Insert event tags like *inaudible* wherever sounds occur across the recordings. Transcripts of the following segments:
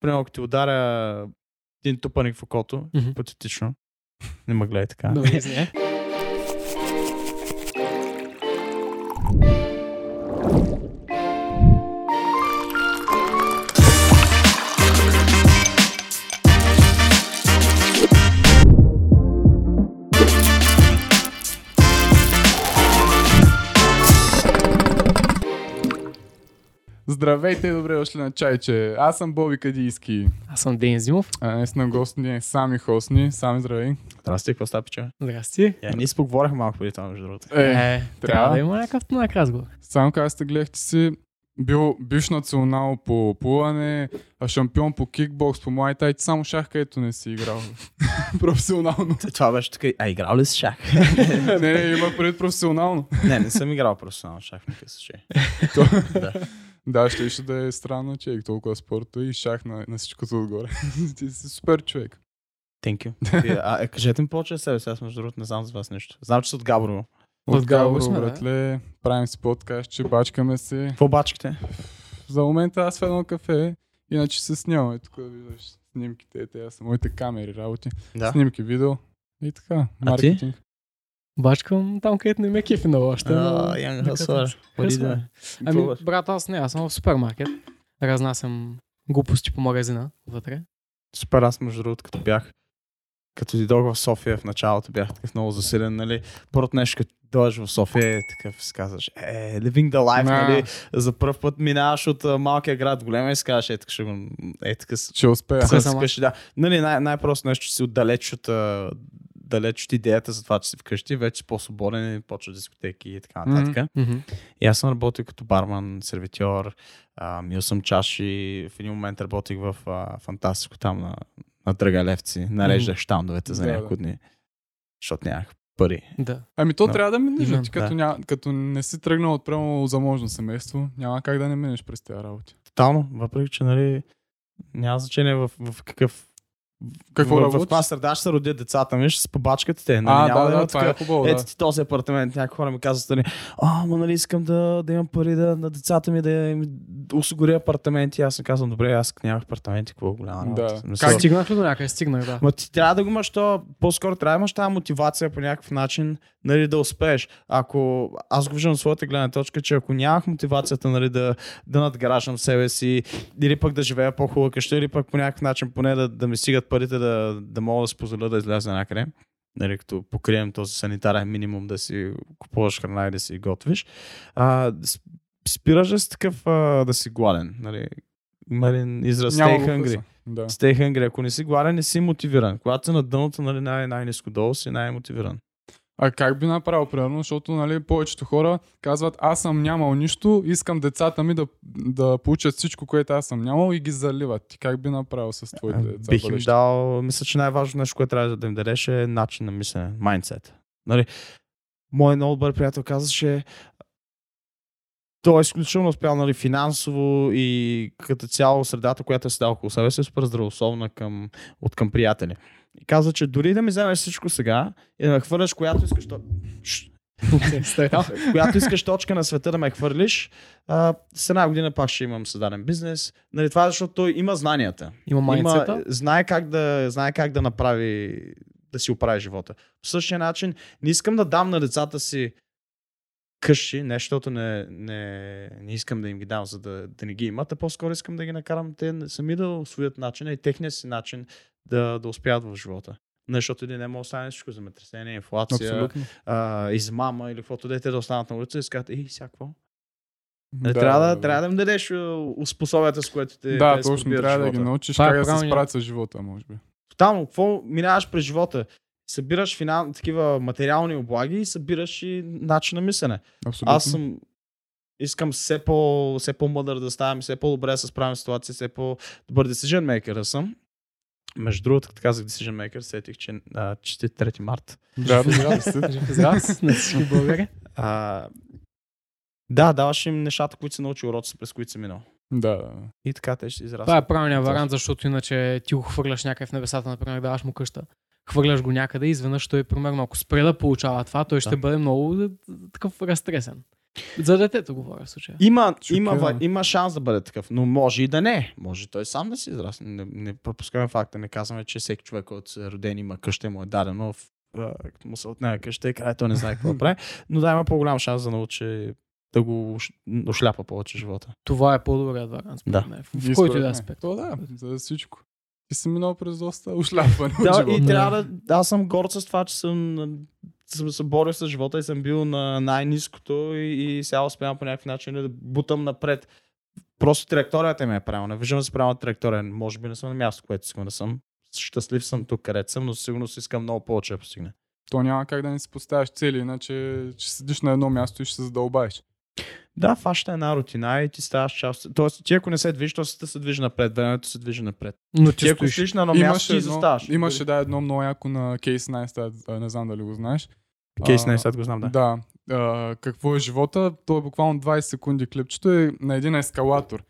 примерно, ако ти ударя един тупаник в окото, Мгм. хипотетично, *laughs* не ме гледай така. Добре, Здравейте и добре дошли на чайче. Аз съм Боби Кадийски. Аз съм Ден Зимов. А днес на гост ни е Сами Хосни. Сами здравей. Здрасти, какво става, пича? Здрасти. Я, ние споговорихме малко преди това, между другото. Е, Е, трябва трябва. да има някакъв тонак разговор. само казахте, гледахте си бил бивш национал по плуване, а шампион по кикбокс, по муайтай, ти само шах, където не си играл. *laughs* Професионално. Това беше така. А играл ли си шах? *laughs* не, не, има пред професионално. не, не съм играл професионално шах, се че. *laughs* да. Да, ще, ще да е странно, че е толкова спорта и шах на, на всичкото отгоре. *laughs* ти си супер човек. Thank you. А, е, кажете ми повече за себе си, аз между другото не знам за вас нещо. Знам, че са от Габрово. От От Габрово Габро, сме, да. братле, правим си подкаст, че бачкаме се. Какво бачкате? За момента аз в едно кафе, иначе се снимаме. Тук виждаш снимките, те са моите камери, работи. Да. Снимки, видео. И така, А ти? Бачкам там, където не ме кефи на още. А, ми. да- Ами, брат, аз не, аз съм в супермаркет. Разнасям глупости по магазина вътре. Супер, аз между другото, като бях, като дойдох в София в началото, бях такъв много засилен, нали? Първото нещо, като дойдеш в София, е такъв си казваш, е, living the life, Да. нали? За първ път минаваш от а, малкия град в големия и си казваш, е, така ще го, е, така Ще успея. Вкъщи, да. Нали, най- най-просто нещо, че си отдалеч от, а, далеч от идеята за това, че си вкъщи, вече си по-свободен и почва дискотеки и така нататък. Мгм. И аз съм работил като барман, сервитьор, а, мил съм чаши. В един момент работих в а, Фантастико там на, на Драгалевци. Нареждах щандовете за Да, няколко да. дни. Защото нямах пари. Да. Ами то Да. трябва да минеш, Имам, ти като, да. ня... като не си тръгнал от прямо заможно семейство, няма как да не минеш през тези работи. Тотално, въпреки че нали, няма значение в, в какъв Какво в, в, работиш? каква среда ще се родят децата ми, ще се побачкат те. Нали? А, няма да, има да, това е хубаво, Ето да. ти този апартамент, някои хора ми казват, нали, а, ма нали искам да, да имам пари да, на децата ми да им осигуря апартаменти. Аз съм казвам, добре, аз нямах апартаменти, какво голяма Да. Не Как Стигнах ли до някъде? Стигнах, да. Ма ти трябва да го имаш то, по-скоро трябва да имаш тази мотивация по някакъв начин, нали, да успееш. Ако, аз го виждам от своята гледна точка, че ако нямах мотивацията, нали, да, да надграждам себе си, или пък да живея по-хубава къща, или пък по някакъв начин поне да, да ми стигат парите, да, да мога да си позволя да изляза някъде, нали, като покрием този санитарен минимум да си купуваш храна и да си готвиш, а, с- спираш да си такъв а, да си гладен. Нали. Има един израз Няма stay hungry. Да. Stay hungry. Ако не си гладен, не си мотивиран. Когато си на дъното, нали, най- най-низко долу си най-мотивиран. А как би направил, примерно, защото нали, повечето хора казват, аз съм нямал нищо, искам децата ми да, да получат всичко, което аз съм нямал и ги заливат. Ти как би направил с твоите деца? Бих им дал, мисля, че най-важното нещо, което трябва да им дадеш е начин на мислене, майндсет. Нали, мой много добър приятел казваше, той е изключително успял нали, финансово и като цяло средата, която е седал около себе си, е супер здравословна към, от към приятели. И казва, че дори да ми вземеш всичко сега и да ме хвърляш, която искаш, то... Която искаш точка на света да ме хвърлиш, а, с една година пак ще имам създаден бизнес. Нали, това е защото той има знанията. Има. Има, знае, как да, знае как да направи, да си оправи живота. По същия начин, не искам да дам на децата си къщи, не защото не, не, не искам да им ги дам, за да, да не ги имат, а по-скоро искам да ги накарам те сами да освоят начина и техния си начин да, да успеят в живота. Не, защото един не може да остане всичко земетресение, инфлация, Абсолютно. а, измама или каквото дете да останат на улица и си кажат, ей, всяко. Да, Да, трябва, да, да, трябва да им дадеш а, успособията, с което те Да, те точно. Трябва да живота. ги научиш е как да се справят с живота, може би. Тотално, какво минаваш през живота? Събираш финал, такива материални облаги и събираш и начин на мислене. Абсолютно. Аз съм искам все, по, все по-мъдър да ставам, все по-добре да се справям с ситуация, все по-добър decision maker да съм. Между другото, като казах decision maker, сетих, че а, честит 3 март. Да, да, *laughs* на всички българи. А, да, даваш им нещата, които са научил, уроци, през които са минал. Да. И така те ще израснат. Това е правилният вариант, защото иначе ти го хвърляш някъде в небесата, например, даваш му къща. Хвърляш го някъде и изведнъж той, примерно, ако спре да получава това, той ще Да. бъде много е, такъв разтресен. За детето говоря в случая. Има, има, има шанс да бъде такъв, но може и да не. Може той сам да си израсне. Не, не пропускаме факта, не казваме, че всеки човек, който е роден има къща и му е дадено, в, му се отнеме къща и край той не знае какво да прави, но да има по-голям шанс да научи да го ошляпа повече живота. Това е по-добрият вариант. Да. В, И в който и да е аспект. То да, за всичко. Ти си минал през доста ушляпване Да, и Да. трябва да. Аз съм горд с това, че съм, съм се борил с живота и съм бил на най-низкото и, и сега успявам по някакви начини да бутам напред. Просто траекторията ми е правилна. Виждам да се правилна траектория. Може би не съм на място, което искам да съм. Щастлив съм тук, където съм, но със сигурност искам много повече да постигна. То няма как да не си поставяш цели, иначе ще седиш на едно място и ще се задълбаеш. Да, фаща една рутина и ти ставаш част. Тоест, ти ако не се движиш, то се се движи напред, времето се движи напред. Но Ти ти ако стоиш. на едно място, ти заставаш. имаше да едно много яко на Кейс Найстат, не знам дали го знаеш. Кейс сега го знам, да. Да. А, какво е живота? То е буквално 20 секунди клипчето е на един ескалатор.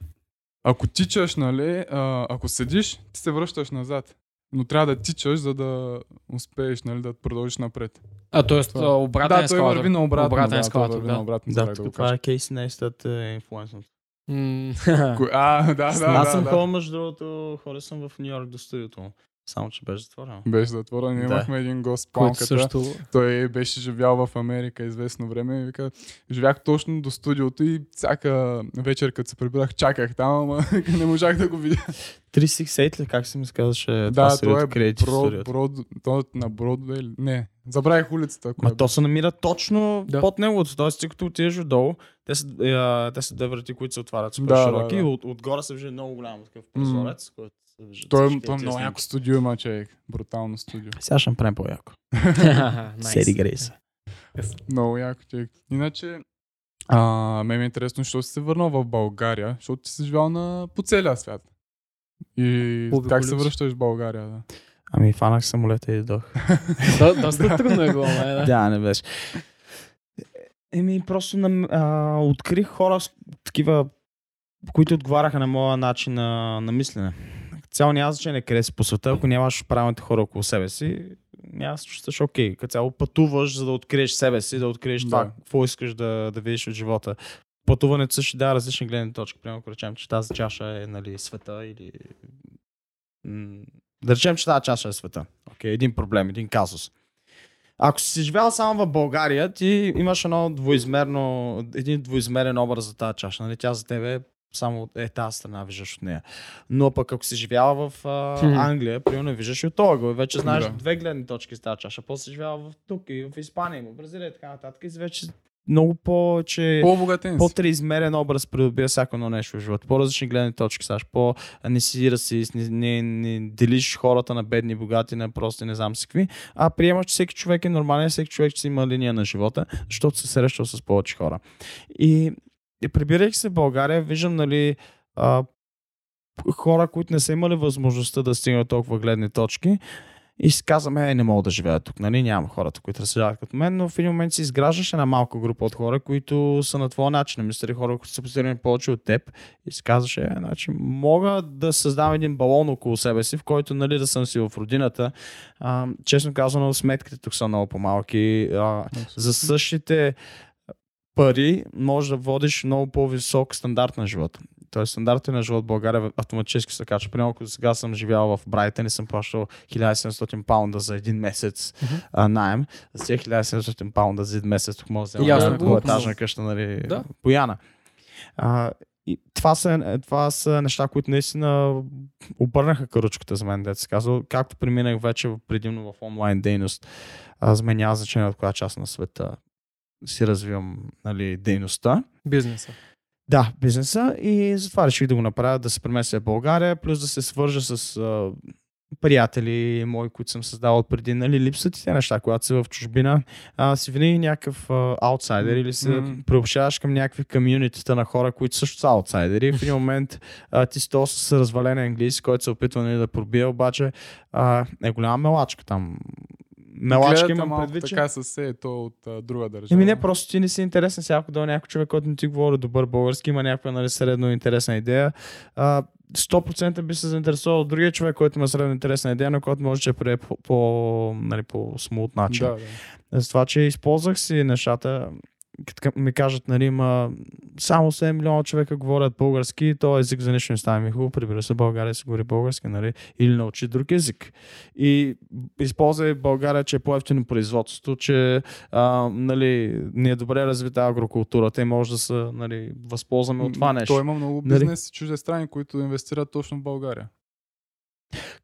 Ако тичаш, нали, а, ако седиш, ти се връщаш назад. Но трябва да тичаш, за да успееш, нали, да продължиш напред. А, т.е. Това- обратен да, той върви на обратно. Обратен да, той ескалатор, върви да. на обратно, Да, тук това е Кейс Нейстът е Кой- А, да, да, Аз да. съм да. ходил, между другото, ходил съм в Нью Йорк до студиото. Само, че беше затворено. Беше затворен. Ние Да. имахме един гост планката. също... Той беше живял в Америка известно време и вика, живях точно до студиото и всяка вечер, като се прибирах, чаках там, ама *laughs* не можах да го видя. 368 ли? Как се ми сказваше? това да, той е където Брод? Брод, той е на Бродвей. Не, забравих улицата. Ма то се намира точно Да. под неговото. Тоест, ти като отидеш отдолу, те са, е, те са две врати, които се отварят супер Да, да, широки. да. и От, отгоре се вижда много голям такъв прозорец, който Той, е- той е много яко студио има, човек. Брутално студио. Сега ще направим по-яко. *laughs* *laughs* Седи Грейс. Много яко, човек. Иначе, а, ме ми е интересно, защо си се върнал в България, защото ти си живял на, по целия свят. И По как се връщаш в България, да? Ами, фанах самолета и дох. *laughs* До, доста трудно е било, май, да. Да, не беше. Еми, просто нам, а, открих хора с такива, които отговаряха на моя начин на, на мислене. Цяло няма значение къде си по света, ако нямаш правилните хора около себе си, няма се чувстваш окей. Като цяло пътуваш, за да откриеш себе си, да откриеш Да. това, какво искаш да, да видиш от живота. Пътуването също дава различни гледни точки. Примерно, ако речем, че тази чаша е нали, света или... Да речем, че тази чаша е света. Окей, един проблем, един казус. Ако си живял само в България, ти имаш едно двоизмерно, един двоизмерен образ за тази чаша. Нали? Тя за тебе само е тази страна виждаш от нея. Но пък ако си живяла в а. Англия, примерно виждаш и от този ъгъл. Вече знаеш Да. две гледни точки с тази чаша. После си живяла в тук и в Испания, и в Бразилия и така нататък. И вече много повече си. по-триизмерен образ придобива всяко едно нещо в живота. По-различни гледни точки, саш. По не си расист, не, не, не, делиш хората на бедни, богати, на прости, не знам си какви, а приемаш, че всеки човек е нормален, всеки човек че си има линия на живота, защото се срещал с повече хора. И, и прибирайки се в България, виждам, нали, а, хора, които не са имали възможността да стигнат толкова гледни точки, и си казваме, е, не мога да живея тук, нали? Няма хората, които разсъждават като мен, но в един момент си изграждаш една малка група от хора, които са на твоя начин. Мисля, хора, които са постигнали повече от теб и си казваш, е, значи, мога да създам един балон около себе си, в който, нали, да съм си в родината. А, честно казано, сметките тук са много по-малки. А, за същите пари може да водиш много по-висок стандарт на живота. Тоест стандартът на живот в България автоматически се качва. Примерно, ако сега съм живял в Брайтън и съм плащал 1700 паунда за един месец Мгм. а, найем, за тези 1700 паунда за един месец тук може да взема етажна къща, нали, Да. пояна. А, и това са, това са неща, които наистина обърнаха каручката за мен, деца казва. Както преминах вече предимно в онлайн дейност, а, за мен няма значение от коя част на света си развивам нали, дейността. Бизнеса. Да, бизнеса и затова реших да го направя, да се преместя в България, плюс да се свържа с а, приятели мои, които съм създавал преди, нали, липсват и те неща, когато си в чужбина, а, си винаги някакъв а, аутсайдер или се Мгм. приобщаваш към някакви комьюнитита на хора, които също са аутсайдери. В един момент а, ти си то с развален английски, който се опитва нали, да пробие, обаче а, е голяма мелачка там. Мелачка имам предвид, че... така със се, то от а, друга държава. Еми не, просто ти не си интересен сега, ако до някой човек, който не ти говори добър български, има някаква нали, средно интересна идея. А, 100% би се заинтересувал от другия човек, който има средно интересна идея, но който може да я прие по, по, нали, по смут начин. Да, да. Затова, че използвах си нещата като ми кажат, нали, има само 7 милиона човека говорят български, то език за нищо не става ми хубаво, прибира се България се говори български, нали, или научи друг език. И използвай България, че е по-ефтино производство, че а, нали, ни е добре развита агрокултурата и може да се нали, възползваме от това нещо. Той има много Нали? бизнес чужди страни, които инвестират точно в България.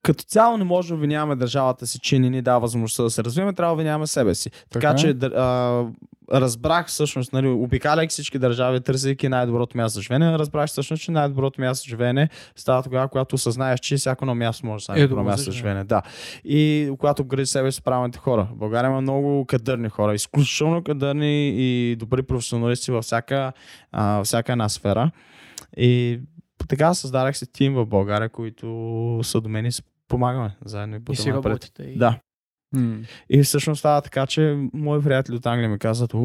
Като цяло не може да обвиняваме държавата си, че не ни дава възможността да се развиваме, трябва да обвиняваме себе си. Така, Така е. че а, разбрах всъщност, нали, обикаляйки всички държави, търсейки най-доброто място за живеене, разбрах всъщност, че най-доброто място за живеене става тогава, когато осъзнаеш, че всяко едно място може да стане Е, добро място за живеене. Да. И когато гради себе си правилните хора. В България има много кадърни хора, изключително кадърни и добри професионалисти във всяка, а, всяка една сфера. И така създадах си тим в България, които са до мен и помагаме заедно и И напред. работите. И... Да. М. И всъщност става така, че мои приятели от Англия ми казват, у,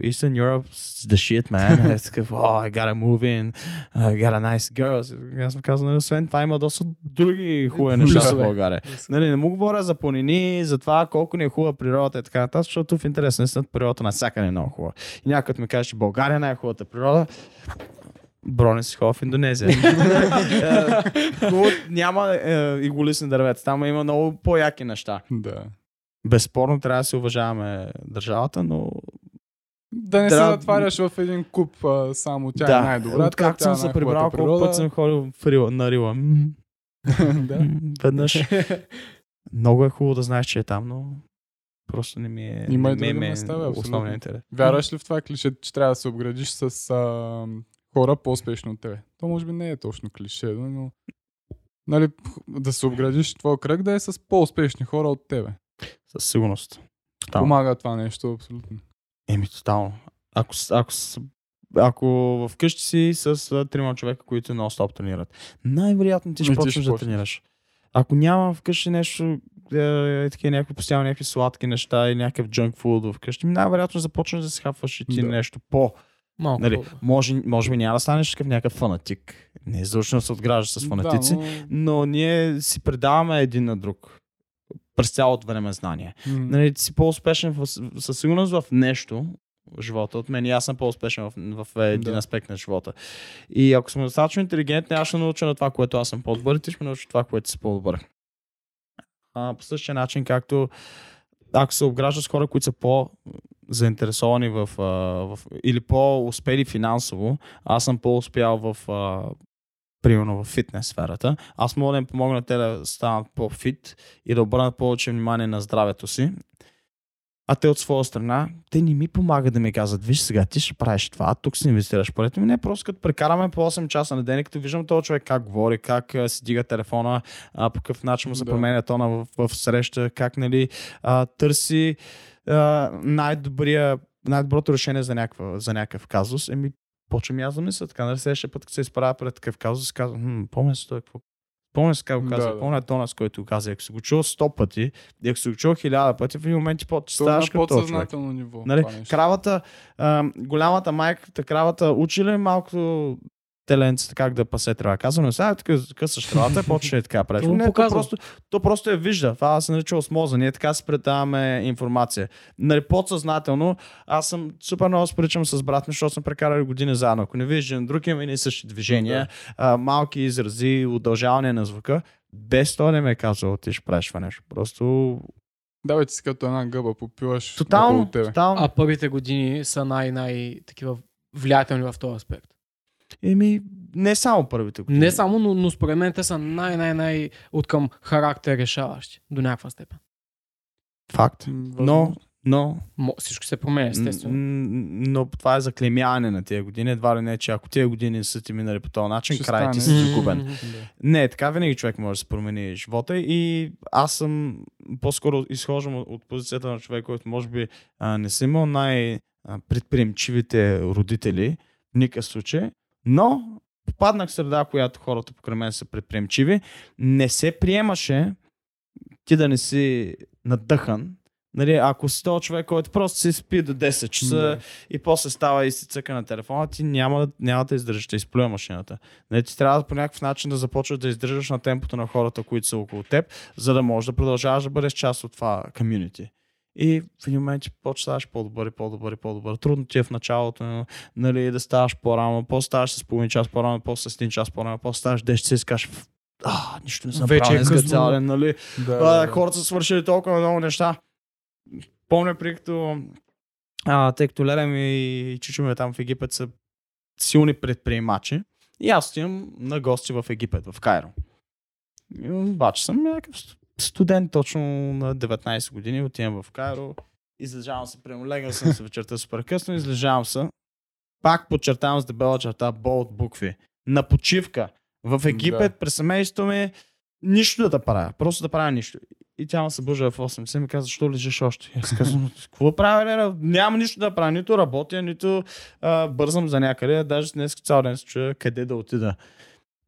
Eastern Europe is the shit, man. *laughs* Е такъв, oh, I gotta move in, I got a nice girl. И Аз съм казал, нали, освен това има доста други хубави неща в. България. Нали, не му говоря за планини, за това колко ни е хубава природата и така нататък, защото в интерес на природата навсякъде е много хубава. И някой ми каже, че България е най-хубавата природа, Броне си хубав в Индонезия. *laughs* Е, няма е, иголисни дървета, там има много по-яки неща. Да. Безспорно трябва да се уважаваме държавата, но Да не Трябва- се затваряш в един куп а, само тя да, е най-добра. откакто съм се прибрал, колко път съм ходил в Рила, на Рила. *laughs* Да. Веднъж. *laughs* Много е хубаво да знаеш, че е там, но просто не ми е, Има и не ми други е места, бе, основният интерес. Вярваш ли в това клише, че трябва да се обградиш с а, хора по-успешни от тебе? То може би не е точно клише, но нали, да се обградиш твой кръг да е с по-успешни хора от тебе. Със сигурност. Тотално. Помага това нещо, абсолютно. Еми, тотално. Ако, ако, ако вкъщи си с трима човека, които нон-стоп тренират, най-вероятно ти ще почнеш да тренираш. Ако няма вкъщи нещо, е, такива някакви постоянно някакви сладки неща и някакъв джънк фуд вкъщи, най-вероятно започнеш да се хапваш и ти Да. нещо по. Малко. Нали, може, може би няма да станеш такъв някакъв фанатик. Не е да се отграждаш с фанатици, Да, но... но ние си предаваме един на друг през цялото време знание. м, Нали, ти си по-успешен в, със сигурност в нещо живота от мен и аз съм по-успешен в, в един Да. аспект на живота. И ако съм достатъчно интелигентен, аз ще науча на това, което аз съм по-добър и ти ще ме научиш това, което си по-добър. А, по същия начин, както ако се обграждаш с хора, които са по заинтересовани в, а, в или по-успели финансово, аз съм по-успял в а, примерно в фитнес сферата, аз мога да им помогна те да станат по-фит и да обърнат повече внимание на здравето си. А те от своя страна, те не ми помагат да ми казват, виж сега, ти ще правиш това, тук си инвестираш парите ми. Не, просто като прекараме по 8 часа на ден, като виждам този човек как говори, как а, си дига телефона, а, по какъв начин му се Да. променя тона в, в среща, как нали, а, търси най-добрия, най-доброто решение за, някаква, за някакъв казус. Еми, почвам и аз да мисля така. Нали, следващия път, като се изправя пред такъв казус, казвам, помня си той какво Помня се как го каза, Да, да, помня тона, с който го каза. Ако си го чул 100 пъти, и ако си го чул 1000 пъти, в един момент ти по- То е на ставаш като подсъзнателно ниво. Нали, кравата, а, голямата майката, кравата учи ли малко теленцата как да пасе трябва. Казвам, сега така късаш кравата, почва и така му Не, то просто, то просто я вижда. Това се нарича осмоза. Ние така си предаваме информация. Нали, подсъзнателно, аз съм супер много спричам с брат ми, защото съм прекарали години заедно. Ако не виждаш един друг, имаме и същи движения, а, малки изрази, удължаване на звука. Без това не ме е казал, ти ще правиш това нещо. Просто Да, бе, ти си като една гъба, попиваш тотално, тебе. тотално. А първите години са най-най такива влиятелни в този аспект. Еми, не само първите години. Не само, но, но според мен те са най-най-най от към характер решаващи до някаква степен. Факт. Но, но, всичко се променя, естествено. но това е заклемяване на тия години. Едва ли не, че ако тия години са ти минали по този начин, Ще край ти си загубен. Не, така винаги човек може да се промени живота и аз съм по-скоро изхождам от, от позицията на човек, който може би а, не съм имал най-предприемчивите родители в никакъв случай, но попаднах в среда, която хората покрай мен са предприемчиви. Не се приемаше ти да не си надъхан. Нали, ако си този човек, който просто си спи до 10 часа Да. и после става и си цъка на телефона, ти няма, няма да издържаш, ще изплюя машината. Нали, ти трябва по някакъв начин да започваш да издържаш на темпото на хората, които са около теб, за да можеш да продължаваш да бъдеш част от това комюнити. И в един момент ти почваш да по-добър и по-добър и по-добър. Трудно ти е в началото нали, да ставаш по-рано, после ставаш с половин час по-рано, после с един час по-рано, после ставаш 10 часа и си кажеш, а, нищо не съм Вече правил е късно. цял ден, нали? Да, А, хората са свършили толкова много неща. Помня, при като, а, тъй като Леля ми и Чичо ми там в Египет са силни предприемачи. И аз отивам на гости в Египет, в Кайро. И Обаче съм някакъв студент точно на 19 години, отивам в Кайро, излежавам се, прямо легал съм се вечерта супер късно, излежавам се. Пак подчертавам с дебела черта, болт букви. На почивка. В Египет, Да. през семейството ми, нищо да правя. Просто да правя нищо. И тя ме събужда в 8 часа и ми каза, защо лежиш още? И Аз казвам, какво правя? Няма нищо да правя. Нито работя, нито а, бързам за някъде. Даже днес цял ден се чуя къде да отида.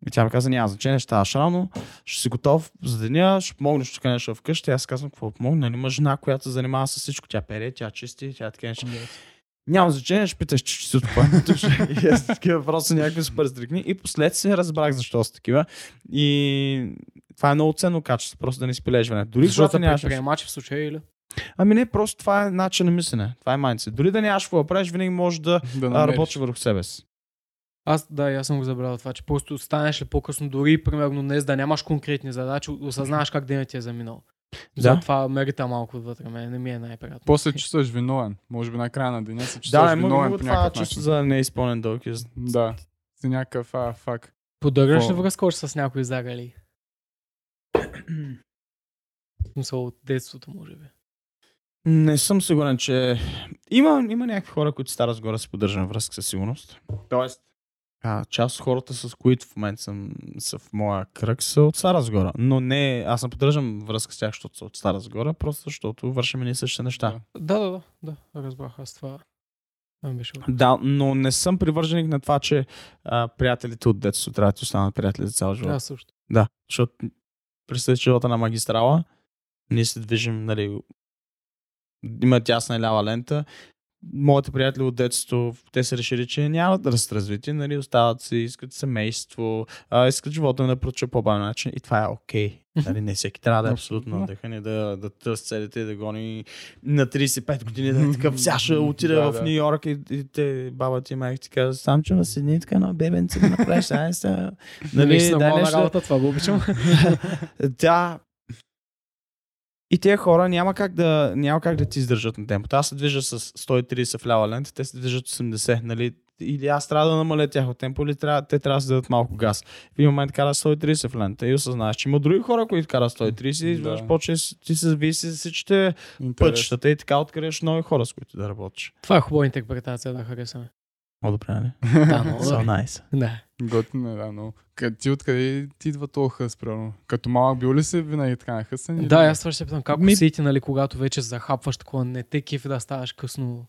И тя ми каза, няма значение, ще ставаш рано, ще си готов за деня, ще помогнеш тук нещо вкъщи. Аз казвам, какво помогна? Нали има жена, която се занимава с всичко. Тя пере, тя чисти, тя така нещо. Няма значение, ще питаш, че си от И аз такива въпроси някакви супер стрикни. И последствие разбрах защо са такива. И това е много ценно качество, просто да не спилеш време. Дори Защото нямаш. предприемачи в случая или? Ами не, просто това е начин на мислене. Това е майнце. Дори да нямаш какво да правиш, винаги можеш да да намериш. работиш върху себе си. Аз, да, аз съм го забравил това, че просто станеш ли по-късно, дори примерно днес да нямаш конкретни задачи, осъзнаваш как денят ти е заминал. Да. Затова ме рита малко отвътре, мен не ми е най-приятно. После чувстваш виновен. Може би на края на деня се Да, чувстваш не виновен мога по това някакъв чувство начин. за неизпълнен дълг. Да. Си някакъв, а, фак. Поддържаш ли връзка още с някой загали? Смисъл от детството, може би. Не съм сигурен, че има, има някакви хора, които Стара Загора се поддържам връзка със сигурност. Тоест, а, част от хората, с които в момента съм, са в моя кръг, са от Стара Загора. Но не, аз не поддържам връзка с тях, защото са от Стара Загора, просто защото вършим ни същите неща. Да, да, да, да, разбрах аз това. Това ми беше. Да, но не съм привърженик на това, че а, приятелите от детството трябва да останат приятели за цял живот. Аз също. Да, защото представи живота на магистрала, ние се движим, нали, има тясна и лява лента. Моите приятели от детството, те са решили, че нямат да развитие, нали, остават си, искат семейство, а, искат живота да протича по бавен начин. И това е окей. Нали, не всеки трябва да е абсолютно надъхан и да, да търси целите и да гони на 35 години, да е такъв, сега ще отида Да, в да. Нью Йорк и, и те, баба ти и майка ти казват, сам че седни така на бебенце да направиш, ай сега, Нали, нормална нещо, работа, това го обичам. *laughs* тя и тези хора няма как да, няма как да ти издържат на темпото. Аз се движа с 130 в лява лента, те се движат 80, нали? Или аз трябва да намаля тяхното темпо, или трябва, те трябва да си дадат малко газ. В един момент кара 130 в лента и осъзнаеш, че има други хора, които карат 130 и изведнъж Да. почваш, ти се зависи за всичките пътищата и така откриеш нови хора, с които да работиш. това е хубава интерпретация, да харесаме. О, добре, нали? *laughs* Да, много So nice. Да. Готино е, да, но къде, ти откъде ти идва този хъс, примерно? Като малък бил ли си винаги така нахъсан? или Да, аз това ще се питам, как Ми- усети, нали, когато вече захапваш такова, не те кефи да ставаш късно.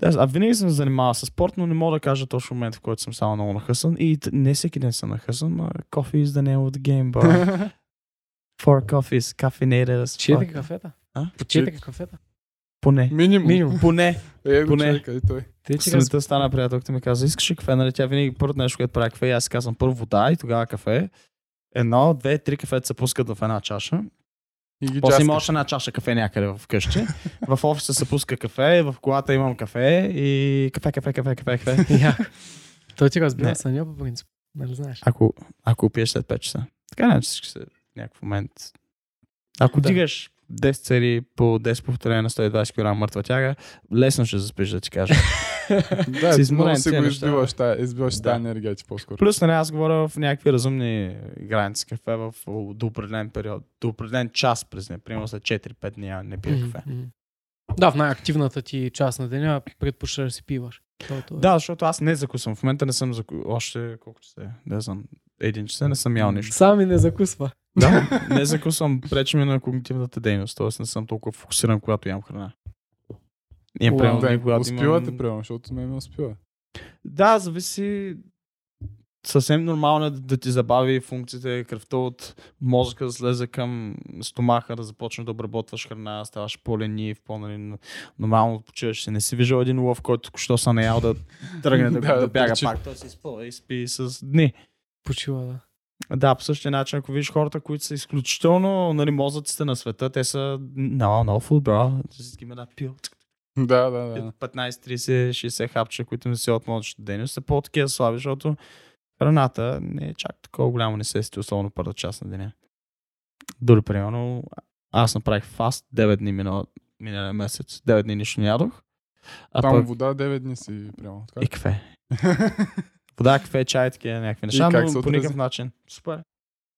Да, а винаги съм се занимавал с спорт, но не мога да кажа точно момент, в който съм станал много нахъсан. И не всеки ден съм нахъсан, но coffee is the name of the game, bro. *laughs* Four coffees, caffeinated as Четири fuck. кафета. А? По четири кафета. Поне. Минимум. Минимум. Поне. Е, го Поне. човека и той. Те че Сутринта стана приятелката ми каза, искаш ли кафе, нали? Тя винаги първото нещо, което прави кафе, и аз казвам първо вода и тогава кафе. Едно, две, три кафета се пускат в една чаша. И ги После има още една чаша кафе някъде в къщи. *laughs* в офиса се пуска кафе, в колата имам кафе и кафе, кафе, кафе, кафе, кафе. *laughs* Той ти разбира съня по принцип. Нали знаеш? Ако, ако пиеш след 5 часа. Така не, че всички в някакъв момент. Ако Да. дигаш 10 цели по 10 повторения на 120 кг мъртва тяга, лесно ще заспиш да ти кажа. *laughs* Да, си изморен си го избиваш, тая- избиваш Да. тази енергия ти по-скоро. Плюс, нали, аз говоря в някакви разумни граници кафе в, до определен период, до определен час през деня. Примерно след 4-5 дни не пия кафе. Да, в най-активната ти част на деня предпочиташ да си пиваш. Е. Да, защото аз не закусвам. В момента не съм заку... Още колко часа е? Не знам. Един часа не съм ял нищо. Сами не закусва. Да, не закусвам. Пречи ми на когнитивната дейност. Тоест не съм толкова фокусиран, когато ям храна. Уау. примерно Да, когато успивате, имам... примерно, защото ме ме успива. Да, зависи. Съвсем нормално е да, да ти забави функциите, кръвта от мозъка да слезе към стомаха, да започне да обработваш храна, ставаш по-ленив, по-нали, нормално почиваш се. Не си виждал един лов, който току-що са наял да тръгне да, *laughs* Да, да, да бяга пак. Той си спъва и спи с дни. Почива, да. Да, по същия начин, ако видиш хората, които са изключително нали, мозъците на света, те са no, no food, bro. Всички ме напил. Да, да, да. 15, 30, 60 хапча, които не си от мозъчната дейност, са по-такива слаби, защото храната не е чак такова голямо несестие, особено първа част на деня. Дори, примерно, аз направих фаст 9 дни минал, миналия месец. 9 дни нищо не ядох. А Там пък вода 9 дни си. Така? и кафе. *laughs* Вода, кафе, чай, такива някакви неща, но по никакъв отрази? начин. Супер.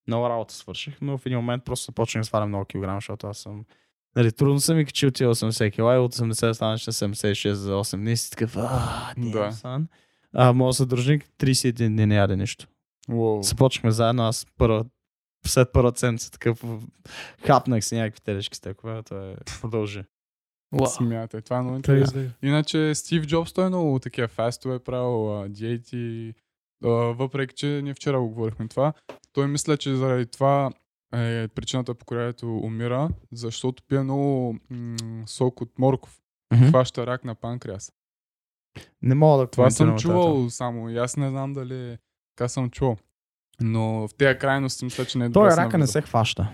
Много работа свърших, но в един момент просто започнах да свалям много килограм, защото аз съм Нали, трудно съм ми качил тия 80 кила и от 80 станеш на 76 за 8 дни и си такъв, ааа, Да. да. А моят съдружник 31 дни не яде нищо. Уоу. Започнахме заедно, аз първа, след първа седмица такъв хапнах си някакви телешки стекове, той продължи. Уау. Смятай, това е много интересно. изглежда. Иначе Стив Джобс той е много такива фастове е правил, диети, въпреки че ние вчера го говорихме това. Той мисля, че заради това е причината по която умира, защото пие много м- сок от морков. Хваща рак на панкреас. Не мога да Това съм чувал само и аз не знам дали така съм чувал. Но в тези крайности мисля, че не е Той рака не се хваща.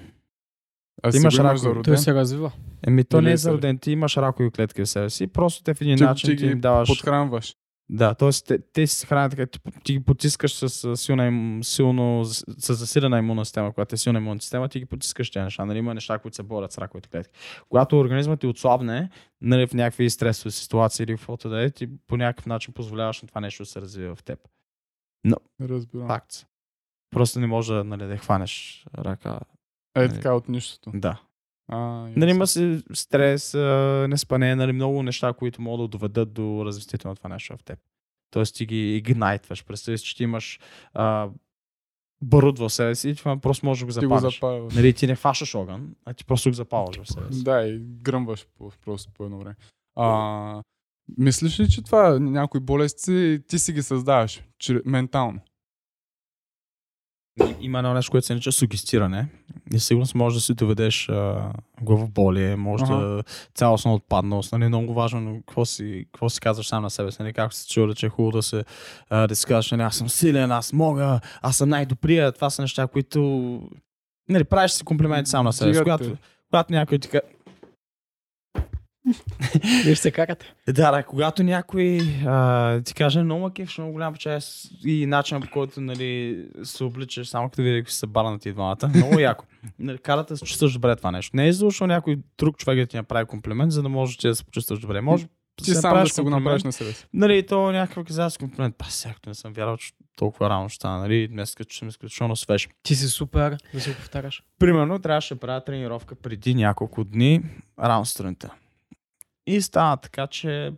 А Ти имаш имаш ракови. за Той роден. се развива. Еми, то Или не е се- зароден, ти имаш ракови клетки в себе си, просто те в един Ти, начин ти ти им даваш... подхранваш. Да, т.е. те, те си се хранят така, ти, ти ги потискаш с силна, им- силно, с с засилена имунна система, когато е силна имунна система, ти ги потискаш тези неща. Нали? Има неща, които се борят с раковите клетки. Когато организмът ти отслабне, нали, в някакви стресови ситуации или в каквото да е, ти по някакъв начин позволяваш на това нещо да се развива в теб. Разбирам. Факт. Просто не може да, нали, да хванеш рака. Е така от нищото. Да. А, Нали, има си стрес, а, неспане, нали, много неща, които могат да доведат до развитието на това нещо в теб. Тоест ти ги игнайтваш. Представи си, че ти имаш а, барут в себе си и това просто можеш да го Ти го запалиш. Нали, ти не фащаш огън, а ти просто го запалваш в себе си. Да, и гръмваш по, просто по едно време. А, мислиш ли, че това някои болести ти си ги създаваш че, ментално? Има едно нещо, което се нарича сугестиране. И сигурно може да си доведеш а, главоболие, може Ага. да цялостна отпадност. Нали, много важно но какво си, какво си казваш сам на себе си. Нали, както си чул, че е хубаво да, се, а, да си казваш, нали, аз съм силен, аз мога, аз съм най-добрия. Това са неща, които нали, правиш си комплименти сам на себе си. Когато, когато някой ти каже, Виж се какате. да, да, когато някой а, ти каже много макив, много голям част и начинът по който нали, се обличаш, само като видя какви са барнати двамата, много яко. Нали, карата да се чувстваш добре това нещо. Не е защото някой друг човек да ти направи комплимент, за да можеш ти да се почувстваш добре. Може Ти се сам да си го направиш на себе си. Нали, то някакъв каза с комплимент. Па, сега не съм вярвал, че толкова рано ще стана. Нали, днес като съм изключително свеж. Ти си супер, да си го повтаряш. Примерно трябваше да правя тренировка преди няколко дни, рано сутринта. И стана така, че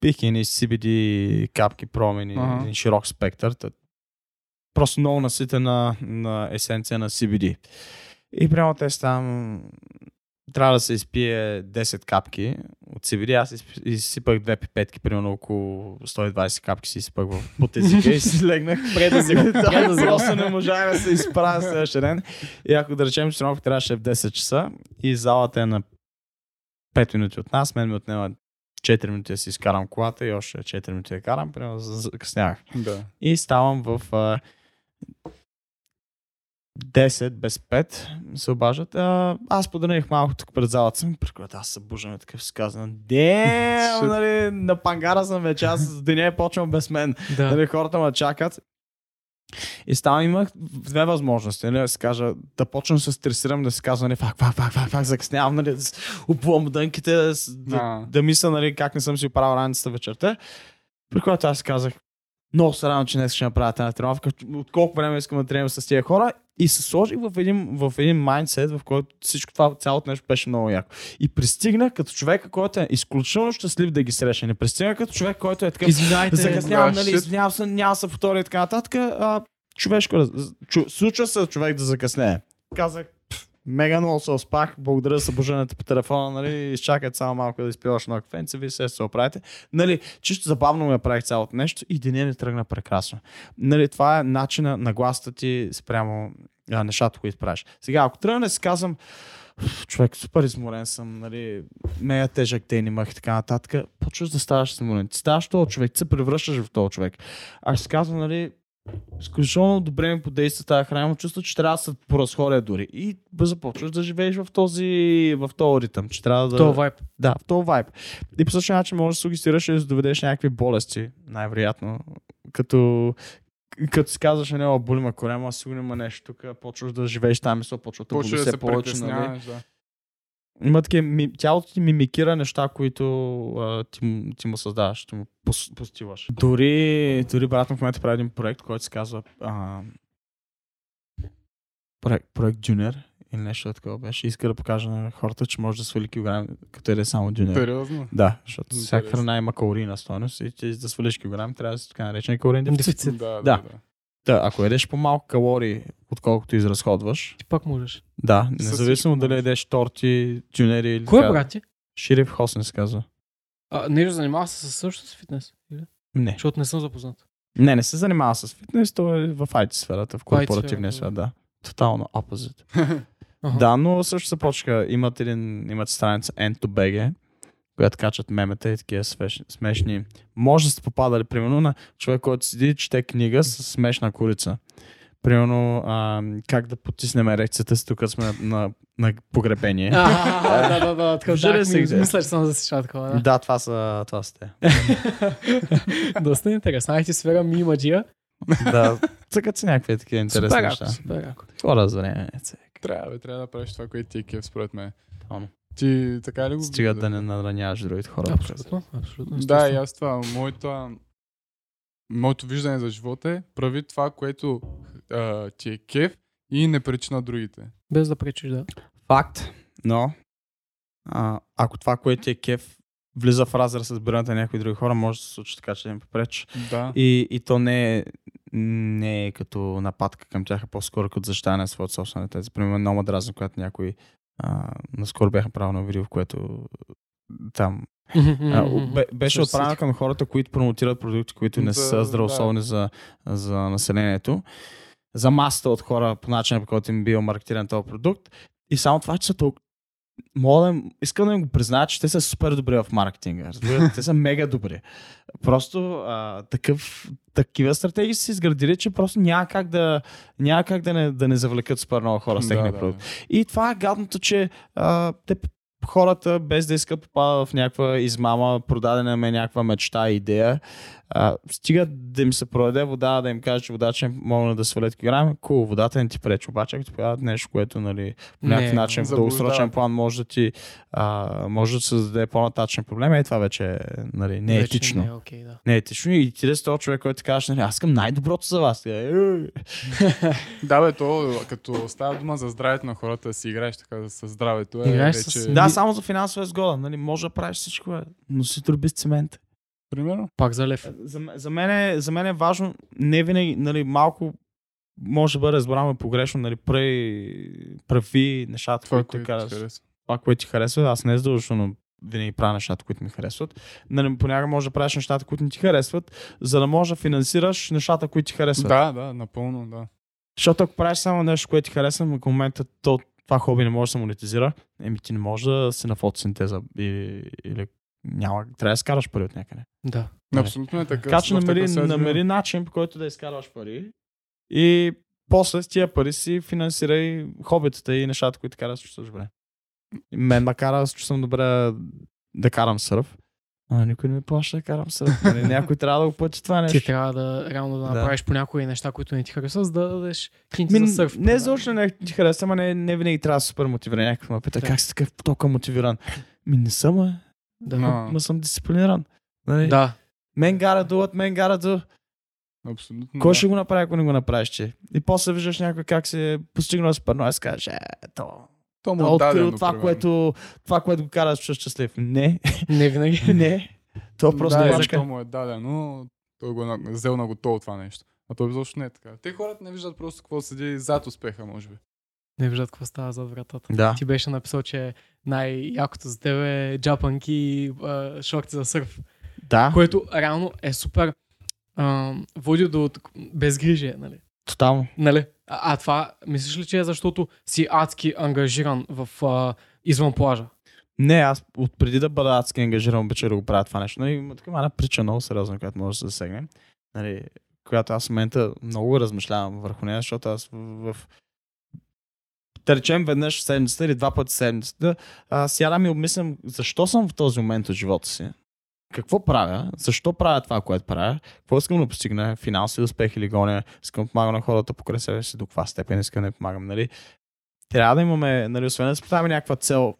пих едни CBD капки, промени, Ага. широк спектър. Просто много наситена на есенция на CBD. И прямо те там трябва да се изпие 10 капки от CBD. Аз изсипах две пипетки, примерно около 120 капки си изсипах в под езика и си легнах. *laughs* Предазик. *laughs* Да, просто не можах да се изправя следващия ден. И ако да речем, че трябваше в 10 часа и залата е на 5 минути от нас, мен ми отнема 4 минути да си изкарам колата и още 4 минути да карам, примерно за- закъснявах. Да. И ставам в а, 10 без 5 се обаждат. А, аз подрених малко тук пред залата съм, което аз събуждам и такъв си казвам, Shit. *laughs* нали, на пангара съм вече, аз деня е почвам без мен. Да. Нали, хората ме чакат. И ставам, имах две възможности. Нали, да си кажа, да почвам да се стресирам, да си казвам, нали, фак, фак, фак, фак, фак, закъснявам, нали, да опувам дънките, да, да, да, мисля, нали, как не съм си оправил раницата вечерта. При което аз казах, много се радвам, че днес ще направя тази тренировка. От колко време искам да тренирам с тези хора. И се сложих в един, в един майндсет, в който всичко това, цялото нещо беше много яко. И пристигнах като човека, който е изключително щастлив да ги срещне. Не пристигнах като човек, който е такъв. Извинявайте. Закъснявам, нали, извинявам се, няма да се повтори и така нататък. А, човешко, чу, случва се човек да закъснее. Казах, «Пф, мега много се успах, благодаря за събуждането по телефона, нали, изчакайте само малко да изпиваш на кафенце, вие се се оправите. Нали, чисто забавно ми направих цялото нещо и деня ни тръгна прекрасно. Нали, това е начина на гласата ти спрямо а, нещата, които правиш. Сега, ако да си казвам, «Уф, човек, супер изморен съм, нали, мега тежък ден имах и така нататък, почваш да ставаш изморен. Ти ставаш този човек, ти се превръщаш в този човек. Аз си казвам, нали, изключително добре ми подейства тази храна, чувство, че трябва да се поразходя дори. И започваш да живееш в този, в този ритъм, че трябва да... То вайб. Да, в този вайб. И по същия начин можеш да сугестираш и да доведеш някакви болести, най-вероятно. Като, като си казваш, не, боли ме корема, сигурно има нещо тук, почваш да живееш там, мисъл, почва да боли Почва да все се повече, нали? да. Има такива, ми, тялото ти мимикира неща, които а, ти, му- ти му създаваш, ти му пос, постиваш. Дори, дори брат ми в момента прави един проект, който се казва а, проект, проект Junior или нещо такова беше. Иска да покаже на хората, че може да свали килограми, като еде само Junior. Сериозно? Да, защото всяка храна има калорийна стойност и за да свалиш килограми трябва да си така наречен дефицит. Дефицит. Да, да, Да. да. Да, ако едеш по-малко калории, отколкото изразходваш, Ти пак можеш. да, независимо дали можеш. едеш торти, джунери или Кой е брат ти? Ширив Хосен се казва. А, нещо занимава се с също с фитнес. или? Не. Защото не съм запознат. Не, не се занимава с фитнес, той е в IT сферата, в корпоративния свят, да. Тотално opposite. *laughs* Да, но също се почка. Имат един, имат страница N2BG, която качат мемета и такива смешни. Може да сте попадали, примерно, на човек, който седи и чете книга с смешна курица. Примерно, а, как да потиснем ерекцията си, тук сме на, на, на погребение. А, *laughs* да, да, да, така да, мисля, че съм за всичко такова. Да. Да, това са, това са те. *laughs* Доста интересно. Айде сфера ми има джия. да, цъкат се някакви такива интересни Супер неща. супер. Хора за време. Трябва, трябва да правиш това, което ти е кеф, според мен. Ти така ли го Стига да не нараняваш другите хора. Абсолютно, абсолютно. Да, и аз това. Моето, моето виждане за живота е прави това, което а, ти е кеф и не пречи на другите. Без да пречиш, да. Факт, но а, ако това, което ти е кеф, влиза в разрез с разбирането на някои други хора, може да се случи така, че да им попречи. Да. И, и то не е, не е като нападка към тях, а по-скоро като защитаване на своята собствена тези. Примерно много дразни, когато някой а, наскоро бяха правил на видео, в което там а, бе, беше отправено към хората, които промотират продукти, които не са здравословни за, за населението. За масата от хора по начина, по който им бил маркетиран този продукт. И само това, че са толкова Мога да им, искам да им го призная, че те са супер добри в маркетинга. Разбирате? *laughs* те са мега добри. Просто а, такъв, такива стратегии са се изградили, че просто няма как да, няма как да, не, да не завлекат супер много хора с техния да, продукт. да. И това е гадното, че а, те, хората, без да искат попадат в някаква измама, продадена ме някаква мечта идея, а, стига да им се продаде вода, да им каже, че вода че могат да свалят килограми, кул, водата не ти пречи. Обаче, ако ти появят нещо, което нали, по някакъв Не, начин в дългосрочен план може да ти а, може да се създаде по-нататъчен проблем, и това вече е, нали, не е Вече етично. Не, е окей, да. Не е етично и ти да си този човек, който ти кажеш, нали, аз искам най-доброто за вас. Е, е, *laughs* Да, бе, то като става дума за здравето на хората, да си играеш така с здравето. Е, Играеш вече... с- Да, Ми- само за финансова изгода. Нали, може да правиш всичко, но си труби с цимент. Примерно. Пак за лев. За, м- за, мен е, за мен е важно, не винаги, нали, малко може да бъде разбрано погрешно, нали, прави, прави нещата, Това, които което ти ти караш. харесва. Това, което ти харесва, аз не е задължително винаги правя нещата, които ми харесват. Нали, понякога може да правиш нещата, които не ти харесват, за да можеш да финансираш нещата, които ти харесват. Да, да, напълно, да. Защото ако правиш само нещо, което ти харесва, но в момента то, това хоби не може да се монетизира, еми ти не можеш да си на фотосинтеза или, или няма, трябва да скараш пари от някъде. Да. Нали. Абсолютно е така. Така че намери, намери начин, по който да изкарваш пари и после с тия пари си финансирай хобитата и нещата, които караш, че добре. Мен ме кара, аз чувствам добре да карам сърф. А, никой не ми плаща да карам сърф. Нали, *laughs* Някой трябва да го плати това нещо. Ти трябва да реално да Да. направиш по някои неща, които не ти харесват, за да дадеш кинти Ми, за сърф. не е защо не ти харесва, ама не, не винаги трябва да супер мотивиран. Някакъв ме пита, Да. как си такъв толкова мотивиран? Ми не съм, а. Да. Но- Ма съм дисциплиниран. Нали? Да. Мен гара дуат, мен гара ду. Абсолютно. Кой да. ще го направи, ако не го направиш, че? И после виждаш някой как се е постигнал супер, но аз кажеш, е, то. То му Да, е открил дадено, това, примерно. което, това, което го кара да щастлив. Не, Не винаги. *laughs* не. То просто да, е е, мачка. то му е дадено, той го е взел на готово това нещо. А то изобщо не е така. Те хората не виждат просто какво седи зад успеха, може би. Не виждат какво става зад вратата. Да. Ти беше написал, че най-якото за тебе е джапанки и шорти за сърф. Да, Което реално е супер а, води до безгрижие, нали? тотално. нали? А, а това, мислиш ли, че е защото си адски ангажиран в а, извън плажа? Не, аз от преди да бъда адски ангажиран, обича да го правя това нещо. Но има такава една прича много сериозна, която може да се засегне. Нали, която аз в момента много размишлявам върху нея, защото аз в, в да речем веднъж в седмицата или два пъти в седмицата, а, сядам и обмислям защо съм в този момент от живота си. Какво правя? Защо правя това, което правя? Какво искам да постигна? Финансови успех или гоня? Искам да помагам на хората покрай себе си? До каква степен искам да помагам? Нали? Трябва да имаме, нали, освен да си поставим някаква цел,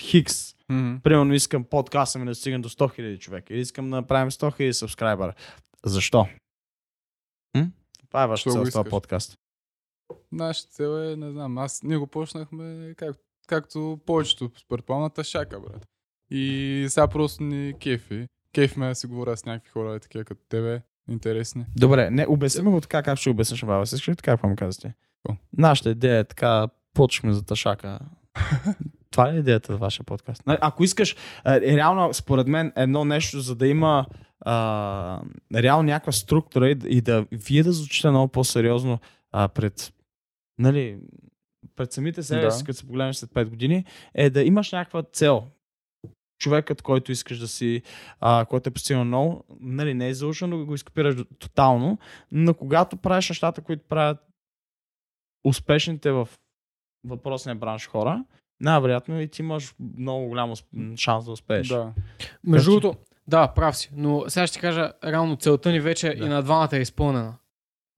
хикс, Мгм. примерно искам подкаста ми да стигне до 100 000 човека или искам да направим 100 000 сабскрайбъра. Защо? М? Това е вашата цел с този подкаст. Нашата цел е, не знам, аз, ние го почнахме как, както повечето, според планата шака, брат. И сега просто ни кефи. Кеф ме да си говоря с някакви хора, е такива като тебе, интересни. Добре, не, обясни ми го така, как ще обясниш баба си. Искаш ли така, какво ми казвате? Нашата идея е така, почваме за тъшака. *laughs* Това е идеята за вашия подкаст? Нали, Ако искаш, а, е, реално, според мен, едно нещо, за да има а, реално някаква структура и, да- и да вие да звучите много по-сериозно а, пред, нали, пред самите себе Да. си, като се погледнеш след 5 години, е да имаш някаква цел. Човекът, който искаш да си, а, който е постигнал много, нали, не е заучено да го изкопираш тотално, но когато правиш нещата, които правят успешните в въпросния бранш хора, най-вероятно и ти имаш много голям шанс да успееш. Да. Между другото, да, прав си, но сега ще кажа, реално целта ни вече Да. и на двамата е изпълнена.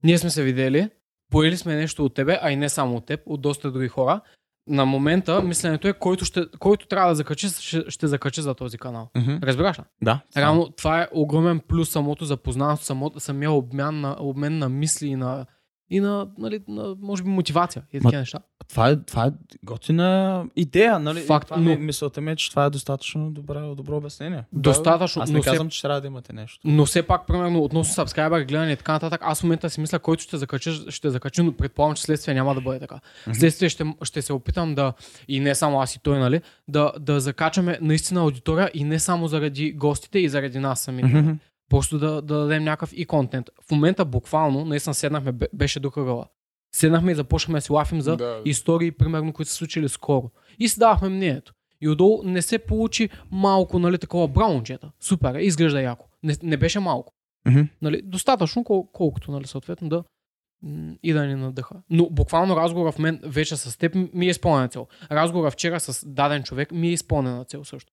Ние сме се видели, поели сме нещо от тебе, а и не само от теб, от доста други хора. На момента мисленето е, който, ще, който трябва да закачи, ще, ще закачи за този канал. Мгм. Разбираш ли? Да. Реално това е огромен плюс самото запознанство, самото, самия обмен на, обмен на мисли и на, и на, нали, на, може би, мотивация и такива неща. Това е, това е готина идея, нали? Факт, това ми, но- мисълта ми е, че това е достатъчно добро, добро обяснение. Достатъчно, Аз но не все казвам, че трябва да имате нещо. Но все пак, примерно, относно сабскрайбър, гледане и така нататък, аз в момента си мисля, който ще закачи, ще закачи, но предполагам, че следствие няма да бъде така. Следствие ще, ще се опитам да, и не само аз и той, нали, да, да закачаме наистина аудитория и не само заради гостите и заради нас самите. Просто да, да дадем някакъв и контент. В момента буквално, наистина седнахме, бе- беше до кръгъла. Седнахме и започнахме да си лафим за Да. истории, примерно, които са случили скоро. И си давахме мнението. И отдолу не се получи малко, нали, такова браунчета. Супер, изглежда яко. Не, не беше малко. Мгм. Нали, достатъчно, кол- колкото, нали, съответно, да и да ни надъха. Но буквално разговора в мен вече с теб ми е изпълнена цел. Разговора вчера с даден човек ми е изпълнена цел също.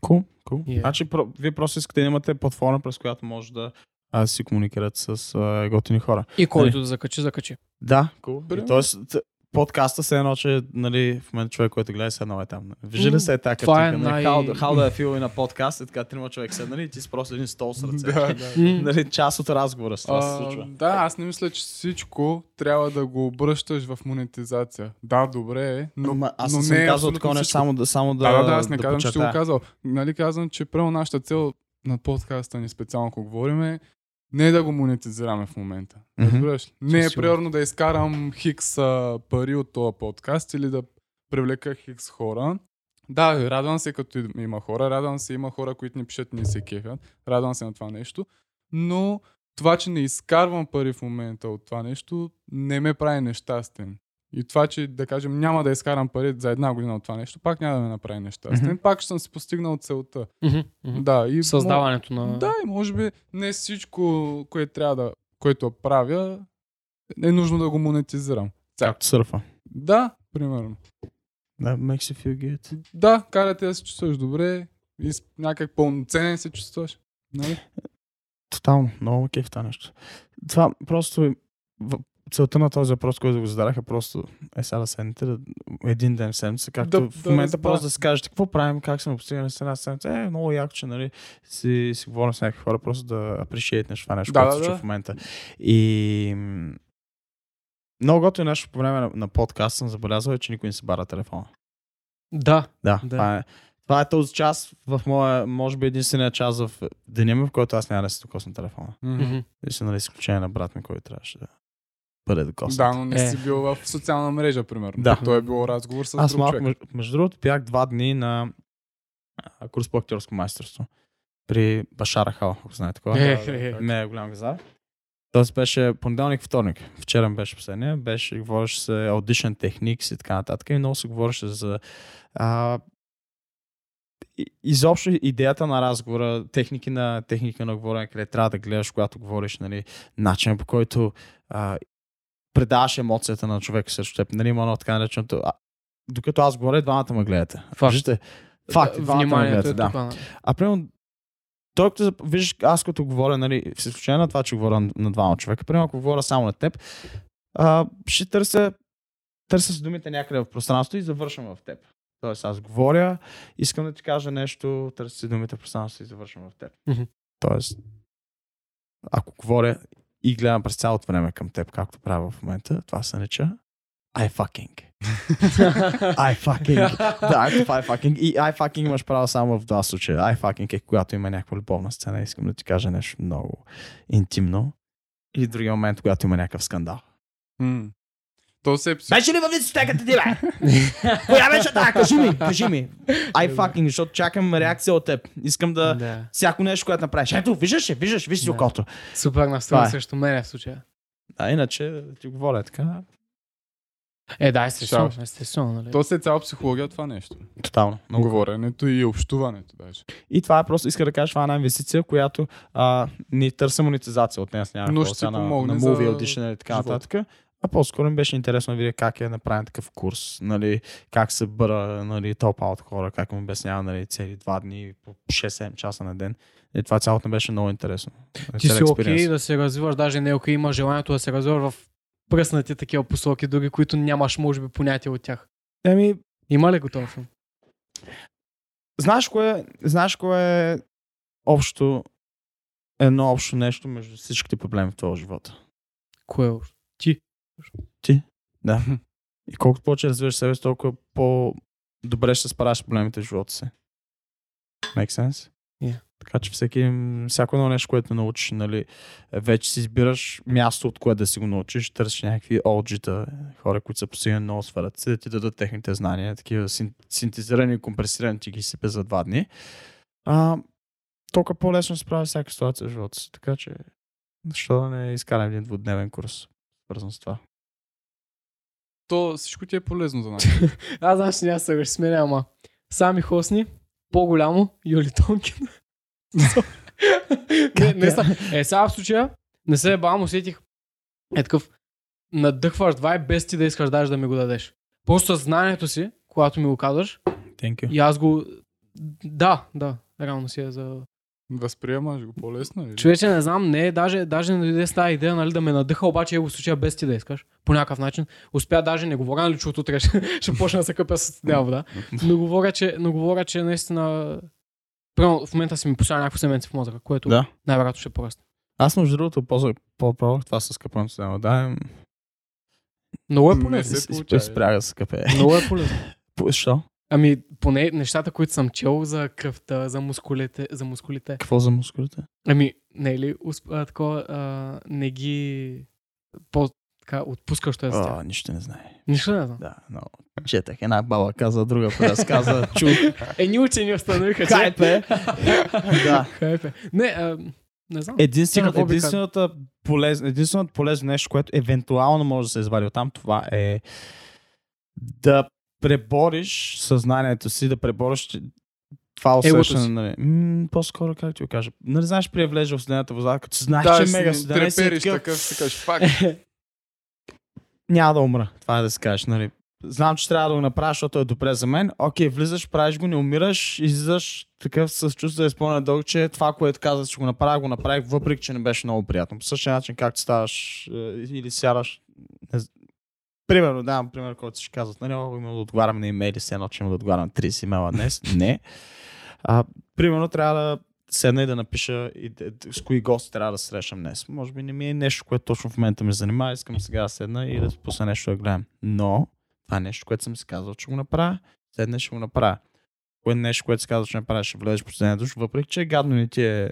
Кул, кул. Yeah. Значи, про, вие просто искате да имате платформа, през която може да а, си комуникират с а, готини хора. И който да закачи, закачи. Да. Примерно. Тоест, подкаста се едно, че нали, в момента човек, който гледа, се едно е там. Вижда ли се е така Това е нали? най- How, how да е фил и на подкаст, е така трима човек седнали и ти си просто един стол с ръце. *laughs* *laughs* Да, нали, част от разговора с това се случва. да, аз не мисля, че всичко трябва да го обръщаш в монетизация. Да, добре е, но, Но, аз но не съм не е казал такова нещо, само да, само да Да, да, аз не да казвам, че ще го казал. Нали казвам, че първо нашата цел на подкаста ни специално, ако говорим, е не е да го монетизираме в момента. Разбираш ли? Не е Със примерно да изкарам хикс пари от този подкаст или да привлека хикс хора. Да, радвам се като има хора, радвам се има хора, които ни пишат, ни се кефят. Радвам се на това нещо. Но това, че не изкарвам пари в момента от това нещо, не ме прави нещастен. И това, че да кажем няма да изкарам пари за една година от това нещо, пак няма да ме направи нещастен. Мгм. Пак ще съм си постигнал целта. мгм. Да, и Създаването на... Да, и може би не всичко, което трябва да, което правя, е нужно да го монетизирам. Както сърфа. Да, примерно. That makes you feel good. Да, кара те да се чувстваш добре и някак пълноценен се чувстваш. Нали? Тотално, много кеф това нещо. Това просто целта на този въпрос, който го зададах е просто е сега да седнете да, един ден в седмица, както Да- в да момента разбра. просто да си кажете какво правим, как сме постигнали с една седмица. Е, много яко, че нали, си, си говорим с някакви хора, просто да апрешиетнеш това нещо, Да, което да, се случва да. в момента. И много готино нещо по време на, на подкаст съм забелязал, е, че никой не се бара телефона. Да, Да, Да. Това, е, това е този час в моя, може би единствения час в деня ми, в който аз няма да се докосна телефона. мгм. И се нали, изключение на брат ми, който трябваше да бъде докоснат. Да, но не Е. си бил в социална мрежа, примерно. Да. Той е бил разговор с Аз друг малко, човек. между, другото, бях два дни на курс по актьорско майсторство при Башара Хал, ако знаете. Е, Да, да, е, да. Не е голям газар. Тоест беше понеделник, вторник. Вчера беше последния. Беше, говореше се audition techniques и така нататък. И много се говореше за а, изобщо идеята на разговора, техники на, техника на говорене, къде трябва да гледаш, когато говориш, нали, начинът по който а, предаваш емоцията на човека срещу теб. Нали, има едно така нареченото. А, докато аз говоря, двамата ме гледате. Факт. Виждате? Факт, двамата ме гледате, е да. тук. А примерно, той като виждаш, аз като говоря, нали, в изключение на това, че говоря на- на двама човека, примерно ако говоря само на теб, а, ще търся, търся с думите някъде в пространството и завършвам в теб. Тоест аз говоря, искам да ти кажа нещо, търся си думите в пространството и завършвам в теб. Тоест, ако говоря и гледам през цялото време към теб, както правя в момента, това се нарича I fucking. *laughs* I fucking. да, това е fucking. И I fucking имаш право само в два случая. I fucking е когато има някаква любовна сцена искам да ти кажа нещо много интимно. И другия момент, когато има някакъв скандал. М. То се е пси... Беше ли във дискотеката ти, бе? Коя беше тази? Кажи ми, кажи ми. I fucking, защото чакам реакция от теб. Искам да... Да. Всяко нещо, което направиш. Ето, виждаш ли, виждаш, виж си Да. окото. Супер настроен е. срещу мен в случая. А иначе ти говоря така. Е, да, естествено. Естествено, нали? То се е цяла психология това нещо. Тотално. Много Говоренето и общуването даже. И това е просто, иска да кажа, това е една инвестиция, която а, не търся монетизация от нея. с Но ще на, помогне на за movie audition и така живота. нататък. А по-скоро ми беше интересно да видя как е направен такъв курс, нали, как се бъра нали, тълпа от хора, как му обяснява нали, цели два дни по 6-7 часа на ден. И това цялото ми беше много интересно. Ти Цял си окей експириенс. да се развиваш, даже не е окей, има желанието да се развиваш в пръснати такива посоки, други, които нямаш, може би, понятие от тях. Еми, Има ли го филм? знаеш кое, знаеш кое е общо, едно общо нещо между всичките проблеми в твоя живот? Кое е? Ти. Да. И колкото повече развиваш себе си, толкова по-добре ще се справяш с проблемите в живота си. Make sense? Yeah. Така че всеки, всяко едно нещо, което научиш, нали, вече си избираш място, от което да си го научиш, търсиш някакви олджита, хора, които са постигнали много сферата си, да ти дадат техните знания, такива син, синтезирани и компресирани, ти ги сипе за два дни. А, толкова по-лесно се справя с всяка ситуация в живота си. Така че, защо да не изкарам един двудневен курс, свързан с това? То всичко ти е полезно за нас. *laughs* Аз знам, че няма се го сменя, ама Сами Хосни, по-голямо, Юли Тонкин. *laughs* не, не. Е, сега в случая, не се бавам, усетих е такъв надъхваш вайб, без ти да искаш даже да ми го дадеш. Просто съзнанието си, когато ми го казваш, Thank you. и аз го... Да, да, реално си е за... Възприемаш го по-лесно или? Човече не знам, не, даже, даже не дойде с тази идея, нали, да ме надъха, обаче е в случая без ти да искаш. По някакъв начин. Успя даже не говоря, нали, че от утре ще, ще почна да се къпя с студена вода. Но говоря, че, но говоря, че наистина... Примерно, в момента си ми поставя някакво семенце в мозъка, което Да. най-вероятно ще порасне. Аз между другото по- по-пробвах това с капането с Да, Много е Не полезно. се получава. спрях да се капе. Много е полезно. *laughs* Защо? Ами, поне нещата, които съм чел за кръвта, за мускулите, за мускулите. Какво за мускулите? Ами, не е ли а, такова, а, не ги по така, отпускащо е с тях. О, нищо не знае. Нищо не знам. Да, но четах. Една баба каза, друга разказа, *laughs* чух. Едни учени установиха, че... Хайпе. *laughs* да. Хайпе. Не, а, не знам. Единствено, единствената полез, единственото полезно нещо, което евентуално може да се извади от там, това е да пребориш съзнанието си, да пребориш това усещане. си. Нали, м- по-скоро, как ти го кажа, нали знаеш, при влежа в студената вода, като знаеш, Да, че е си мега си е трепериш такъв, такъв, си кажеш, фак. *laughs* няма да умра. Това е да си кажеш, нали. Знам, че трябва да го направя, защото е добре за мен. Окей, влизаш, правиш го, не умираш, излизаш такъв с чувство да изпълня дълг, че това, което казах, че го направя, го направих, въпреки, че не беше много приятно. По същия начин, както ставаш е, или сядаш. Примерно, давам пример, който ще казват, нали, о, има да отговарям на имейли, все едно, че има да отговарям на 30 имейла днес. Не. А, примерно, трябва да седна и да напиша и с кои гости трябва да се срещам днес. Може би не ми е нещо, което точно в момента ме занимава. Искам сега да седна и да пусна нещо да гледам. Но това е нещо, което съм си казал, че го направя. Седна ще го направя. Кое е нещо, което си казал, че направя, ще влезеш в последния душ, въпреки че гадно не ти е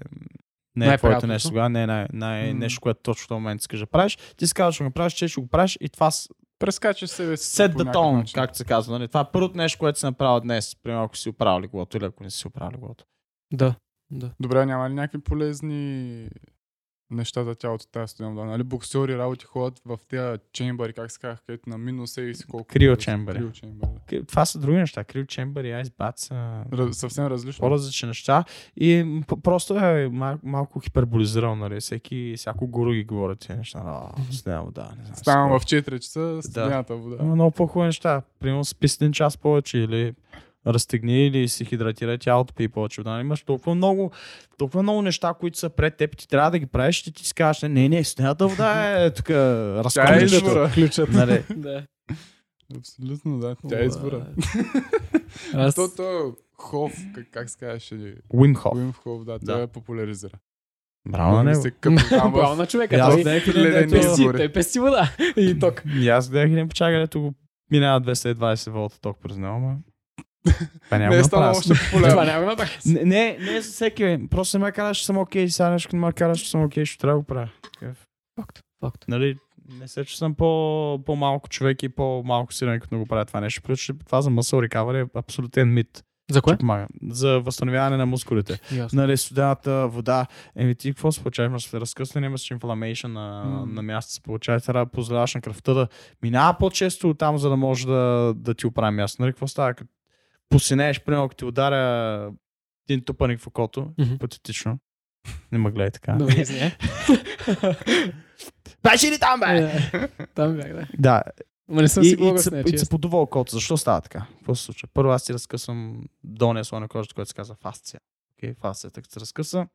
не е твоето нещо тогава, не е най- най- М. нещо, което точно в този момент искаш да правиш. Ти си казваш, че го правиш, че ще го правиш и това Прескачаш себе си. set the tone, както се казва. Нали? Това е първото нещо, което си направил днес. Примерно, ако си оправил леглото или ако не си оправил леглото. Да, да. Добре, няма ли някакви полезни неща за тялото тази студена вода. Нали, боксери работи ходят в тези чембари, как се казах, където на минус и си колко. Крио чембари. Крио чембари. К- Това са други неща. Крил Чембър и Ice Bat са Раз, съвсем различно. по-различни неща. И просто е мал- малко хиперболизирал, нали? Всеки, всяко гуру ги говорят тези неща. А, студена вода. Не знам, Ставам в 4 часа, студената вода. Има много по-хубави неща. Примерно спи един час повече или разтегни или си хидратира тялото, пи повече вода. Имаш толкова много, толкова много неща, които са пред теб, ти трябва да ги правиш и ти си кажеш, не, не, стената вода е тук Тя е извора. Ключът. Нали? да. Абсолютно, да. Тя е извора. *laughs* Аз... То, то, Хоф, как, как се казваше? Уим Хоф. Уим Хоф, да, той Да. я популяризира. Браво на него. Браво на човека. И аз гледах един, дето- пести, той пести вода. И ток. И аз гледах един печага, където го минава 220 волта ток през него, ама... Това няма Не е да станало още Това популярно. няма да. Не, не, е за всеки. бе. Просто не ме караш, че съм окей, сега нещо не ме караш, че съм окей, ще трябва да го правя. Факт. Факт. Нали, не се, че съм по, по-малко човек и по-малко силен, като го правя това нещо. Плюс, че това за muscle recovery е абсолютен мит. За кое? Помага. За възстановяване на мускулите. Ясно. Нали, студената вода. Еми ти какво се получава? Имаш разкъсване, имаш инфламейшн на, М. на място се получава. Трябва да позволяваш на кръвта да минава по-често от там, за да може да, да ти оправи място. Нали, какво става? Като посинееш, примерно, ако ти ударя един тупаник в окото, Мгм. патетично. Не ме гледай така. Добре. *laughs* Беше ли там, бе? Е, Там бях, да. Да, Ма не съм и, си и, се, и се подува окото. Защо става така? Какво се случва? Първо аз си разкъсвам долния слой на кожата, който се казва фасция. Okay, фасцията, като се разкъса,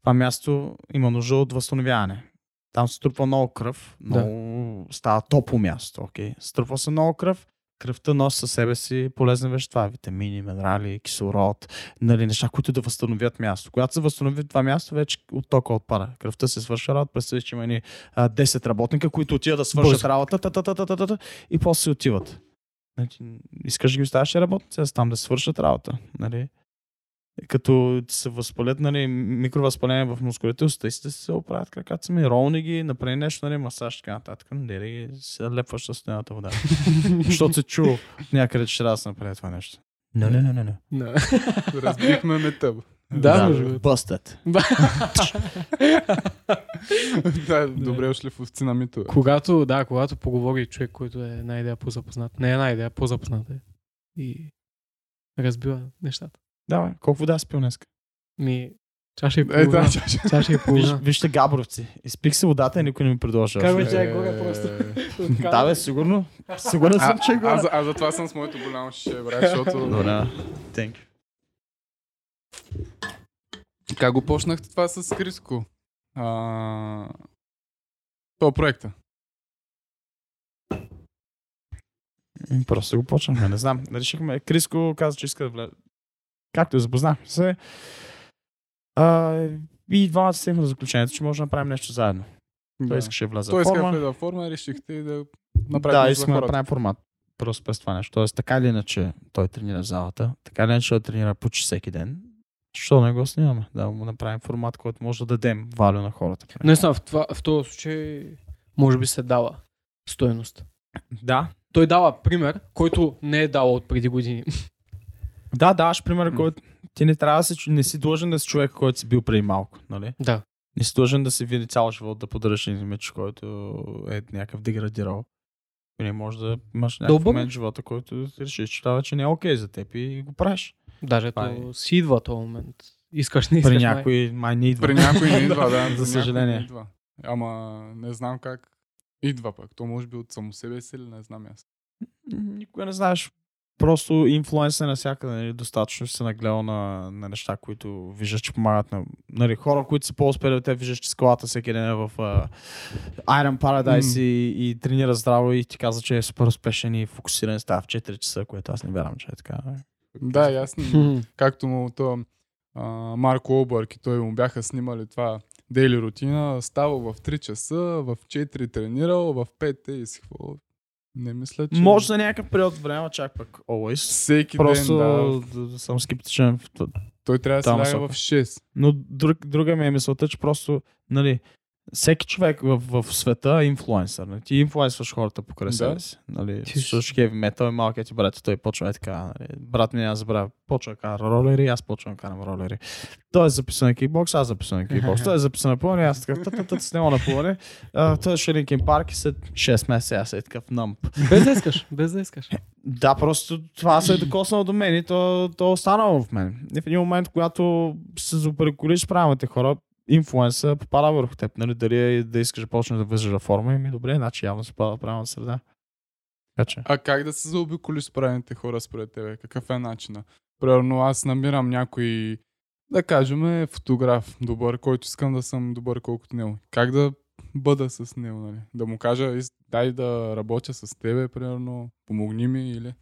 това място има нужда от възстановяване. Там се струпва много кръв, Да. много става топло място. Okay? Струпва се много кръв, кръвта носи със себе си полезни вещества, витамини, минерали, кислород, нали, неща, които да възстановят място. Когато се възстанови това място, вече от тока отпада. Кръвта се свърша работа, представи, че има ни 10 работника, които отиват да свършат работа и после си отиват. Нали, искаш да ги оставяш работници, аз там да свършат работа. Нали? Като се възпалят нали, микровъзпаление в мускулите, да се оправят краката сами, ролни ги, направи нещо, нали, масаж, така нататък. Не да ги се лепваш с стената вода. *laughs* Защото се чу някъде, че трябва да се направи това нещо. Не, не, не, не. не. Да. Разбихме мета. Да. Бъстът. да, добре ушли в овци на митове. Когато, да, когато поговори човек, който е една идея по-запознат. Не една идея, по-запознат е. И разбива нещата. Давай, колко вода си пил днес? Ми, чаша и Е, половина. да, чача. Чаша и Виж, половина. вижте габровци. Изпих се водата и никой не ми предложи. Как бе, е горе просто. *laughs* Да, бе, сигурно. Сигурен А, съм, че е горе. аз, аз затова съм с моето голямо шише, брат, защото... Добре. Thank you. Как го почнахте това с Криско? А... То проекта. М, Просто го почнахме, не знам. Решихме, Криско каза, че иска да влезе. Както и запознахме се. А, и двамата стигнахме до заключението, че може да направим нещо заедно. Той Да. искаше да влезе Той в иска да форма. влезе във форма и решихте да направите Да, искаме да хората. правим формат. Просто през това нещо. Тоест, така или иначе, той тренира в залата. Така или иначе, той тренира почти всеки ден. Защо не го снимаме? Да му направим формат, който може да дадем валю на хората. Не знам, в, това, в този случай може би се дава стоеност. Да. Той дава пример, който не е дал от преди години. Да, даваш пример, М. който ти не трябва да си, не си длъжен да си човек, който си бил преди малко. Нали? Да. Не си длъжен да си види цял живот да поддържаш един имидж, който е някакъв деградирал. И не можеш да имаш някакъв момент в живота, който решиш, че това вече не е окей за теб и го правиш. Даже Това то си идва този момент. Искаш, не искаш. При някой май не идва. При някой не идва, да. *laughs* някой съжаление. Не идва. Ама не знам как идва пък. То може би от само себе си или не знам аз. Никога не знаеш. Просто инфлуенсър навсякъде, нали, достатъчно се нагледал на, на неща, които виждаш, че помагат на нали, хора, които са по-успели от теб, виждаш, че скалата всеки ден е в uh, Iron Paradise М. и, и тренира здраво и ти казва, че е супер успешен и фокусиран, става в 4 часа, което аз не вярвам, че е така. Да, ясно. Както му то а, Марко Обърк и той му бяха снимали това дейли рутина. Става в 3 часа, в 4 тренирал, в 5 е и си какво. Не мисля, че... Може за някакъв период от време, чак пък always. Всеки Просто ден, да. съм скептичен в това. Той трябва да се ляга в 6. Но друг, друга ми е мисълта, че просто, нали, всеки човек в, в света е инфлуенсър. Нали? Ти инфлуенсваш хората покрай Да. себе си. Нали? Ти- Слушаш хеви метал и малкият ти брат, той почва е така. Нали? Брат ми аз забравя, почва да кара ролери, аз почвам да карам ролери. Той е записан на кикбокс, аз записан на кикбокс. Той е записан на плуване, аз така, тът, тът, тът, с него на. А, Той е Линкин парк и след 6 месеца аз е такъв нъмп. Без да искаш, без да искаш. Да, просто това се е докоснало до мен и то, то е останало в мен. И в един момент, когато се заобиколиш правилните хора, инфлуенса попада върху теб. Нали? Дали е да искаш да почнеш да влизаш във форма, ми добре, значи явно се пада в правилната среда. Така че. А как да се заобиколиш с правилните хора според тебе? Какъв е начина? Примерно аз намирам някой, да кажем, фотограф добър, който искам да съм добър колкото него. Как да бъда с него, нали? Да му кажа, «Ис- дай да работя с тебе, примерно, помогни ми или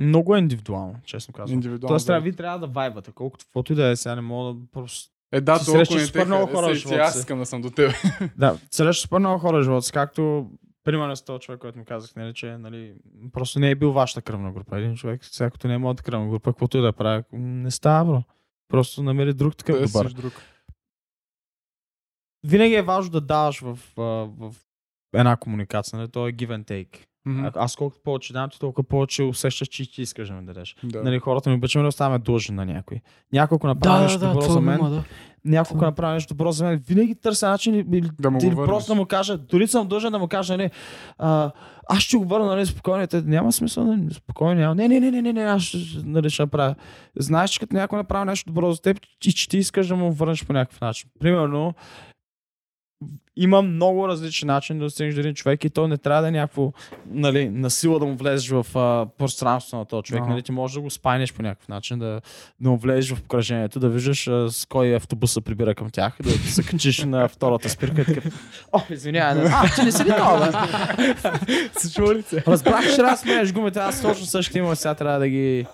Много е индивидуално, честно казвам. индивидуално. Тоест, да. трябва, вие трябва да вайбате, колкото каквото и да е, сега не мога да просто... Е, да, толкова срещаш не супер много хора в живота аз искам да съм до тебе. *laughs* Да, срещаш супер много хора в живота си, както примерно с този човек, който му казах, нали, че нали, просто не е бил вашата кръвна група. Един човек, сега като не е моята кръвна група, каквото и да прави, не става, бро. Просто намери друг такъв добър. Търсиш друг. Винаги е важно да даваш в, а, в една комуникация, нали? То е give and take. А, аз колкото повече дам, ти толкова повече усещаш, че ти искаш да ми дадеш. Да. Нали, хората ми обичаме да оставаме длъжни на някой. Ако направи Да, да, нещо да, добро това за мен, има, да. някой, ако направи нещо добро за мен, винаги търся начин или Да му или просто да му кажа, дори съм дължен да му кажа, нали, а, аз ще го върна, нали, спокойно, те, няма смисъл, нали, спокойно, няма. Не, не, не, не, не, не, аз ще, нали, ще направя. Знаеш, че като някой направи нещо добро за теб, и че ти искаш да му върнеш по някакъв начин. Примерно, има много различни начини да достигнеш до един човек и то не трябва да е някакво, нали, насила да му влезеш в а, пространството на този човек. Ага. Нали, ти можеш да го спайнеш по някакъв начин, да, да му влезеш в обкръжението, да виждаш а, с кой автобус се прибира към тях, да се качиш на втората спирка и. О, извинявай, не. а, че не си видял, бе. Случва ли се? Разбрах, че раз сменяш гумите, аз точно същите има, сега трябва да ги...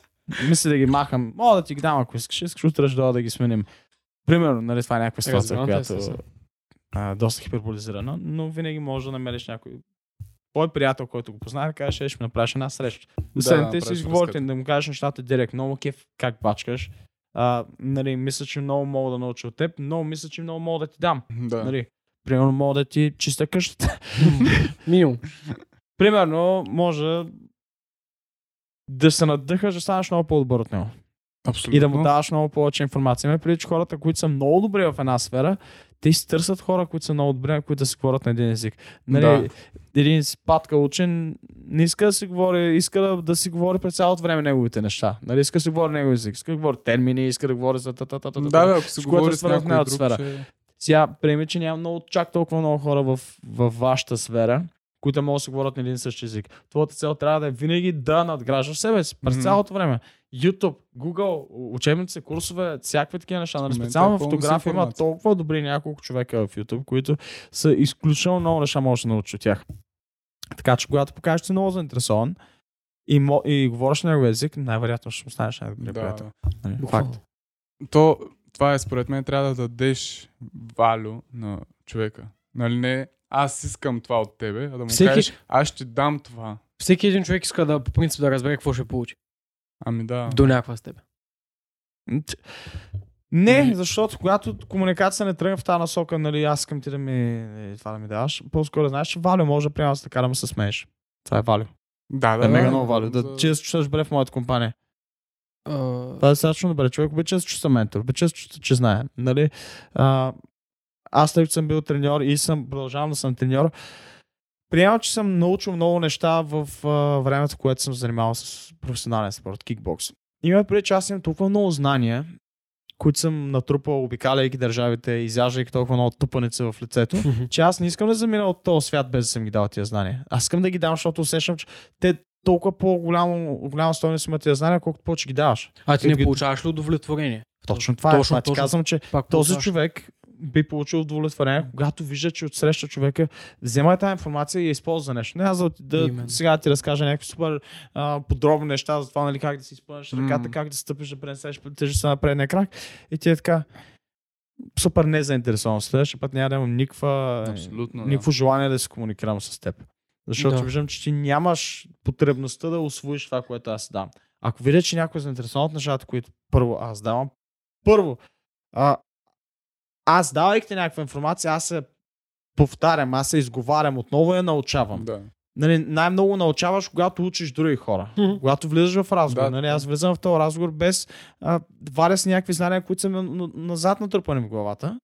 Мисля да ги махам. Мога да ти ги дам, ако искаш. Искаш утре да ги сменим. Примерно, нали, това е някаква ситуация, Разбирам те, която. А, доста хиперболизирана, но винаги можеш да намериш някой твой приятел, който го познае, да кажеш, «Е, ще ми направиш една среща. Да, да Седнете си направиш изговорите, да му кажеш нещата директно. Много кеф как бачкаш. А, нали, мисля, че много мога да науча от теб, но мисля, че много мога да ти дам. Да. Нали, примерно мога да ти чиста къщата. *laughs* Минимум. примерно може да се надъхаш да станеш много по-добър от него. Абсолютно. И да му даваш много повече информация. Ме преди, че хората, които са много добри в една сфера, те си търсят хора, които са много добри, които да си говорят на един език. Нали, Да. Един си патка учен не иска да си говори, иска да, да си говори през цялото време неговите неща. Нали, иска да си говори негови език, иска да говори термини, иска да говори за та та та та Да, бе, ако се говори с някой друг, сфера. ще... Сега, приеми, че няма много, чак толкова много хора в, в вашата сфера, които могат да се говорят на един и същи език. Твоята цел трябва да е винаги да надграждаш себе си през Мгм. цялото време. YouTube, Google, учебници, курсове, всякакви такива неща. Нали, специално е фотография има толкова добри няколко човека в YouTube, които са изключително много неща можеш да научиш от тях. Така че, когато покажеш, че много заинтересован и, мо, и говориш на език, най-вероятно ще му станеш най-добрият Да, приятел. Нали. Факт. То, това е според мен, трябва да дадеш валю на човека. Нали не, аз искам това от тебе, а да му Всеки- кажеш, аз ще дам това. Всеки един човек иска да, по принцип, да разбере какво ще получи. Ами да. До някаква степен. Не, Ми- защото когато комуникация не тръгне в тази насока, нали, аз искам ти да ми е, това да ми даваш, по-скоро знаеш, че Валю може да приема така да ме се смееш. Това е Валю. Да, да, Да, е мега да, много Валю. Да, че да се чувстваш добре в моята компания. А, Това е достатъчно добре. Човек обича да се чувства ментор, обича да се чувства, че знае. Нали? А, аз тъй като съм бил треньор и съм, продължавам да съм треньор, приемам, че съм научил много неща в а, времето, което съм занимавал с професионален спорт, кикбокс. Има преди, че аз имам толкова много знания, които съм натрупал, обикаляйки държавите, изяждайки толкова много тупаница в лицето, *laughs* че аз не искам да замина от този свят без да съм ги дал тия знания. Аз искам да ги дам, защото усещам, че те толкова по-голямо, голяма стойност имат тия знания, колкото повече ги даваш. а ти не ги- получаваш ли удовлетворение? Точно това Точно, е. Това ти точно. казвам, че този получаваш. човек би получил удовлетворение, когато вижда, че отсреща човека, взема тази информация и я използва за нещо. Не аз да, да Именно. сега ти разкажа някакви супер а, подробни неща за това, нали, как да си изпълниш ръката, Мгм. как да стъпиш, да пренесеш тежестта на предния крак. И ти е така супер незаинтересован. Следващия път няма да имам никаква, Абсолютно, да. никакво желание да се комуникирам с теб. Защото Да. виждам, че ти нямаш потребността да освоиш това, което аз дам. Ако видя, че някой е заинтересован от нещата, които първо аз давам, първо, а, аз давайки някаква информация, аз се повтарям, аз се изговарям отново и я научавам. Да. Нали, най-много научаваш, когато учиш други хора. Когато влизаш в разговор. Да. Нали, аз влизам в този разговор без а, варя си някакви знания, които са ми на- на- назад натрупани в главата.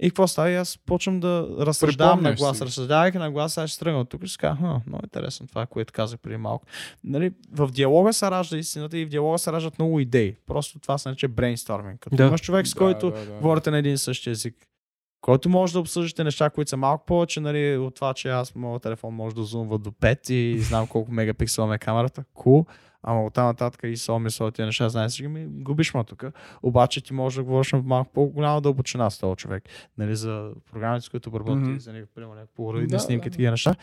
И какво става? И аз почвам да разсъждавам на глас. си. Разсъждавайки на глас, аз ще тръгна от тук и ще кажа, «Ха, много интересно това, което казах преди малко. Нали, в диалога се ражда истината и в диалога се раждат много идеи. Просто това се нарича брейнсторминг. Като Да. имаш човек, с който да, да, да. говорите на един и същи език. Който може да обсъждате неща, които са малко повече, нали, от това, че аз моят телефон може да зумва до 5 и знам колко мегапиксела ме е камерата. Cool. Ама от там нататък и со мисъл тия неща, знаеш си, ми губиш ме тук. Обаче ти можеш да говориш в малко по-голяма дълбочина с този човек. Нали, за програмите, с които работи, Мгм. за някакви, примерно, полароидни Да, снимки, да. такива неща.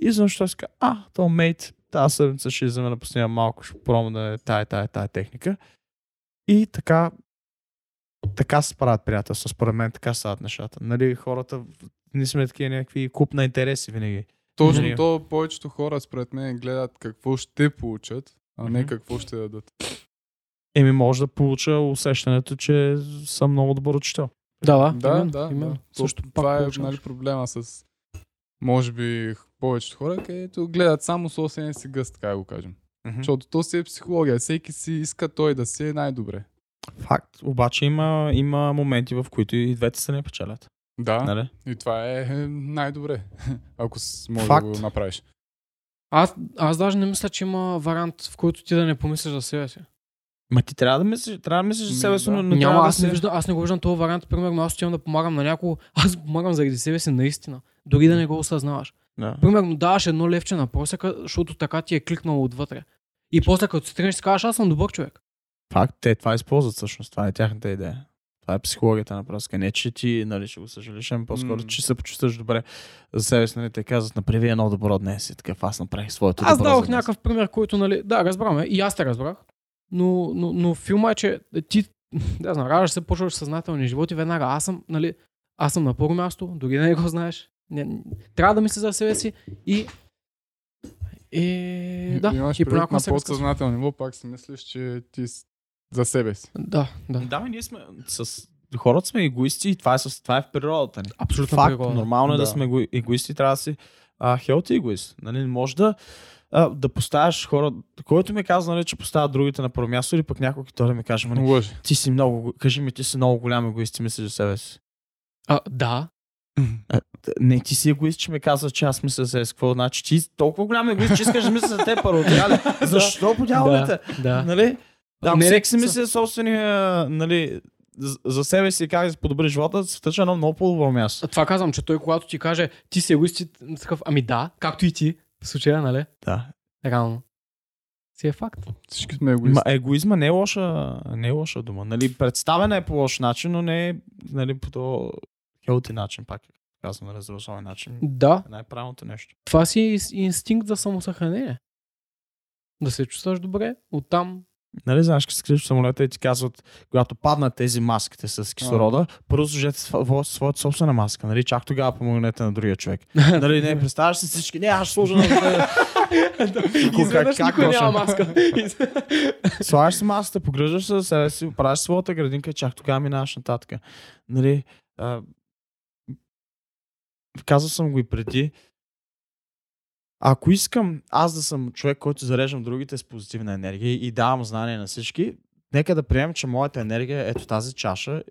И защо си казва, а, то мейт, тази седмица ще излезе на последния малко, ще пробвам тая, тая, тая техника. И така така се правят приятелства. Според мен така стават нещата. Нали, хората не сме такива някакви куп на интереси винаги. Точно Нали? то повечето хора според мен гледат какво ще получат, а не какво ще дадат. Еми може да получа усещането, че съм много добър учител. Да, да. Да, именно, да, именно. да. Също това е нали, проблема с може би повечето хора, където гледат само собствения си гъст, така да го кажем. Защото то си е психология. Всеки си иска той да си е най-добре. Факт. Обаче има, има моменти, в които и двете се не печелят. Да, Нали? и това е най-добре, *laughs* ако с- можеш Факт. да го направиш. Аз, аз даже не мисля, че има вариант, в който ти да не помислиш за себе си. Ма ти трябва да мислиш, трябва да мислиш за себе си, да. но не Няма, аз, да не се... виждам, аз не го виждам този вариант. Примерно, аз отивам да помагам на някого. Аз помагам заради себе си наистина. Дори да не го осъзнаваш. Да. Примерно, даваш едно левче на просека, защото така ти е кликнало отвътре. И после като си тръгнеш, си казваш, аз съм добър човек. Факт, те това използват всъщност. Това е тяхната идея. Това е психологията на пръска. Не, че ти нали, ще го съжалиш, ами по-скоро, М. че се почувстваш добре за себе си. Нали, те казват, направи едно добро днес. И такъв, аз направих своето Аз добро за днес. някакъв пример, който, нали, да, разбраме. И аз те разбрах. Но, но, но филма е, че ти, *laughs* да знам, раждаш се, почваш съзнателни животи, веднага аз съм, нали, аз съм на първо място, дори да не го знаеш. Не, трябва да мислиш за себе си и и да, Имаш и понякога на подсъзнателно ниво, пак си мислиш, че ти за себе си. Да, да. Да, ние сме с хората сме егоисти и това е, с, това е в природата ни. Абсолютно Факт, природа. нормално е да, Да. сме его- егоисти, трябва да си а, хелти егоист. Нали, може да, а, да поставяш хора, който ми казва, нали, че поставя другите на първо място или пък някой, който да ми каже, нали, ти си много, кажи ми, ти си много голям егоист и мислиш за себе си. А, да, А, не, ти си егоист, че ми казва, че аз мисля за. Какво значи? Ти си толкова голям егоист, че искаш да мисля за теб първо. *laughs* Защо по дяволите? да. Нали? Да, Не, всеки си мисли за собствения, нали, за- за себе си как да подобри живота, света ще е едно много по-добро място. Това казвам, че той когато ти каже, ти си егоист, такъв, ами да, както и ти, в случая, нали? Да. Реално. Си е факт. Всички сме егоисти. Ма, егоизма не е лоша, не е лоша дума. Нали, представена е по лош начин, но не е нали, по то хелти начин, пак казвам, нали, здравословен начин. Да, е Най-правилното нещо. това си е инстинкт за самосъхранение. Да се чувстваш добре, оттам Нали, знаеш, като се криеш в самолета и ти казват, когато паднат тези маските с кислорода, първо сложете сво- своята собствена маска, нали, чак тогава помогнете на другия човек. *laughs* нали, не, представяш си всички, не, аз ще сложа на *laughs* Изведнъж никой няма маска. *laughs* Слагаш си маската, погръждаш се себе си, правиш своята градинка и чак тогава минаваш нататък. Нали, а, казал съм го и преди. Ако искам аз да съм човек, който зареждам другите с позитивна енергия и давам знания на всички, нека да приемем, че моята енергия е ето тази чаша.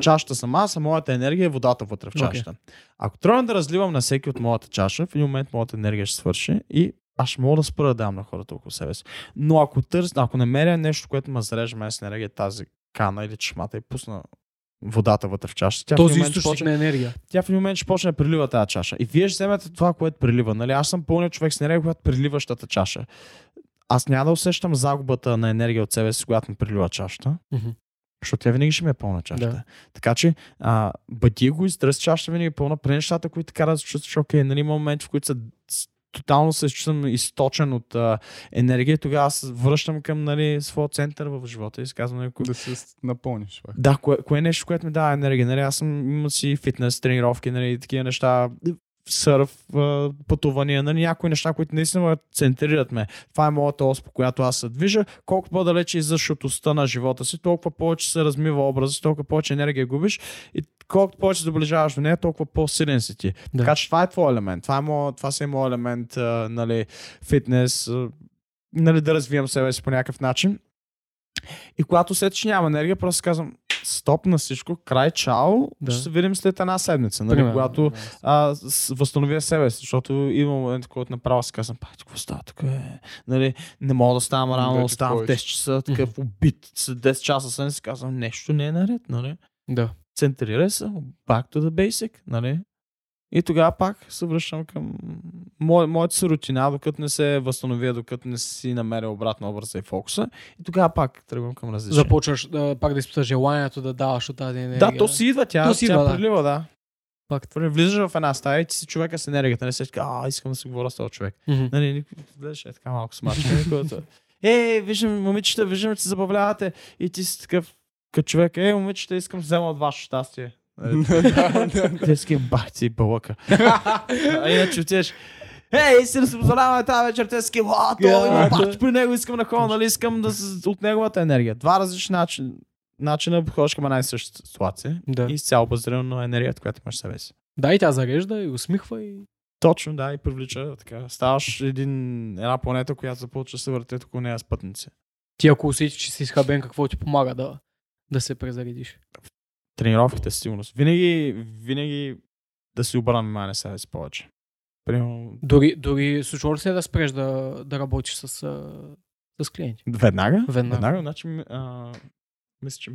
Чашата съм аз, а моята енергия е водата вътре в чашата. Ако трябва да разливам на всеки от моята чаша, в един момент моята енергия ще свърши и аз ще мога да спра да давам на хората около себе си. Но ако търс, ако намеря нещо, което ме зарежда мен с енергия, тази кана или чешмата и пусна водата вътре в чашата, тя Този източник почне на енергия. тя в един момент ще почне да прилива тази чаша. И вие ще вземете това, което прилива. Нали? Аз съм пълният човек с енергия, когато приливащата чаша. Аз няма да усещам загубата на енергия от себе си, когато ми прилива чашата, Мгм. защото тя винаги ще ми е пълна чашата. Да. Така че, а, бъди го издръз чашата винаги е пълна. При нещата, които така да се чувстваш, окей, нали, има моменти, в които са тотално се чувствам източен от а, енергия, тогава аз връщам към нали, своя център в живота и си казвам, нали, Да се напълниш. Да, кое, кое е нещо, което ми дава енергия? Нали, аз съм, имам си фитнес, тренировки, нали, такива неща, сърф, пътувания, нали, някои неща, които наистина центрират ме. Това е моята ос, по която аз се движа. Колко по-далече излизаш от оста на живота си, толкова повече се размива образа, толкова повече енергия губиш и колкото повече доближаваш до нея, толкова по-силен си ти. Да. Така че това е твой елемент. Това, е моят, това си е моят елемент, а, нали, фитнес, а, нали, да развивам себе си по някакъв начин. И когато след че няма енергия, просто казвам, стоп на всичко, край, чао, Да. ще се видим след една седмица, нали, Примерно, когато да. а, с- възстановя себе си, защото има момент, който направо си казвам, пак, какво става тук е? Нали, не мога да ставам рано, Вече оставам в повече. 10 часа, такъв убит, след 10 часа сън си казвам, нещо не е наред, нали? Да. Центрирай се, back to the basic, нали? И тогава пак се връщам към мое, моята си рутина, докато не се възстановя, докато не си намеря обратно образа и фокуса. И тогава пак тръгвам към различни. Започваш да, пак да изпиташ желанието да даваш от тази енергия. Да, то си идва, тя, То си тя идва, да. прилива, да. Пак. Нали, Влизаш в една стая и ти си човека с енергията, не си така, а, искам да се говоря с този човек. Мгм. Нали, гледаш е така малко смачка. *laughs* Е, виждам, момичета, виждам, че се забавлявате. И ти си такъв, като човек, е, момичета, искам да взема от ваше щастие. Нали, *laughs* Да, да. Те си бах ти бълъка. а иначе отидеш, Ей, си да се позволяваме тази вечер, те има да. бач при него, искам да ходя, нали, искам да с- от неговата енергия. Два различни начина, начина ходиш към една и съща ситуация Да. и изцяло базирано на енергията, която имаш себе си. Да, и тя зарежда и усмихва и... Точно, да, и привлича така. Ставаш един, една планета, която започва да се върти около нея с пътници. Ти ако усетиш, че си изхабен, какво ти помага да, да се презаредиш? Тренировките със сигурност. Винаги, винаги да си обърна внимание себе си повече. Примерно, Дори, дори случва ли се да спреш да, да работиш с, с клиенти? Веднага? Веднага. Веднага, значи, а, мисля, че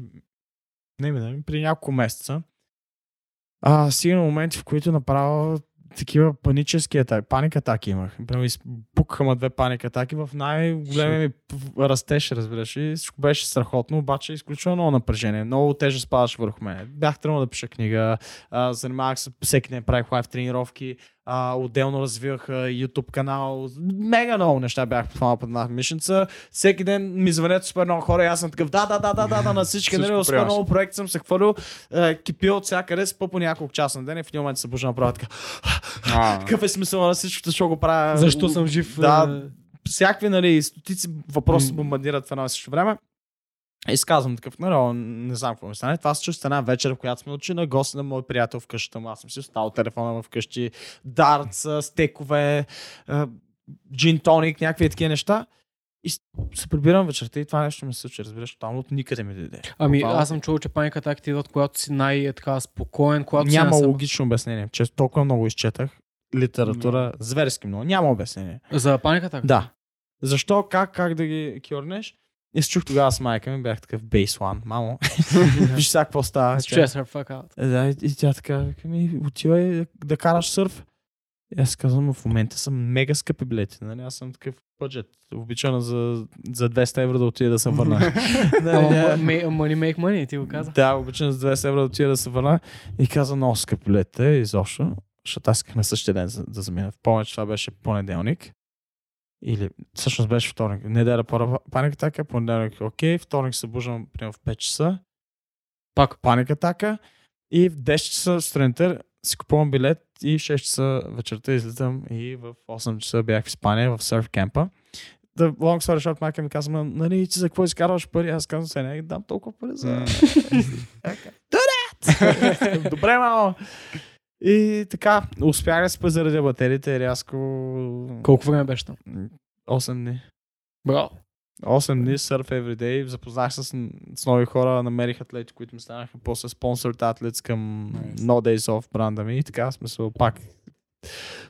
не ми при няколко месеца а, стигна моменти, в които направо такива панически атаки, паник атаки имах. Прямо изпукаха ма две паник атаки в най-големия ми растеж, разбираш. И всичко беше страхотно, обаче изключително много напрежение. Много тежест спадаше върху мен. Бях тръгнал да пиша книга, а, занимавах се всеки ден, правих лайв тренировки, а, отделно развивах а, YouTube канал. Мега много неща бях по под една мишница. Всеки ден ми звънят супер много хора и аз съм такъв да, да, да, да, да, да на всички. Всичко Нали, супер много проекти съм се хвърлял, е, кипил от всякъде, спа по няколко часа на ден и в един момент се бужа така. А, Какъв е смисъл на всичкото, що го правя? Защо съм жив? Да, а, всякакви, нали, стотици въпроси бомбардират в едно и също време. И сказвам такъв, нали, не знам какво ми стане. Това се чувства една вечер, в която сме учи на гост на мой приятел в къщата му. Аз съм си оставил телефона в къщи, дартс, а, стекове, джин тоник, някакви такива неща. И се прибирам вечерта и това нещо ми се случи, разбираш, тотално от никъде ми дойде. Ами, Буквално. аз съм чул, че паника атаките идват, когато си най-така спокоен, когато Няма си на логично обяснение. Че толкова много изчетах литература, зверски много. Няма обяснение. За паника атака? Да. Защо, как, как да ги кьорнеш? И се чух тогава с майка ми, бях такъв one, мамо. *laughs* Виж сега какво става. Stress her fuck out. Е, Да, и, и тя така, ми, отивай да, караш сърф. И аз казвам, в момента са мега скъпи билети. Нали? Аз съм такъв бюджет. Обичана за, за 200 евро да отида да се върна. *laughs* Нали, money make money, ти го каза. да, обичам за 200 евро да отида да се върна. И каза, много скъпи билети. Изобщо. Защото аз исках на същия ден за- да замина. Помня, че това беше понеделник. Или всъщност беше вторник. Неделя първа паник атака, понеделник окей, вторник се буждам примерно в 5 часа. Пак. Паник атака. И в 10 часа сутринта си купувам билет и в 6 часа вечерта излизам и в 8 часа бях в Испания, в сърф кемпа. The long story short, майка ми казва, «Ма, нали, ти за какво изкарваш пари? Аз казвам, се не дам толкова пари за... *laughs* Do that! *laughs* Добре, мамо. И така, успях да се заради батериите рязко... Колко време беше там? 8 дни. Браво. 8 дни surf everyday, запознах се с, с нови хора, намерих атлети, които ми станаха после sponsored athletes към Nice. No Days Off бранда ми и така смисъл пак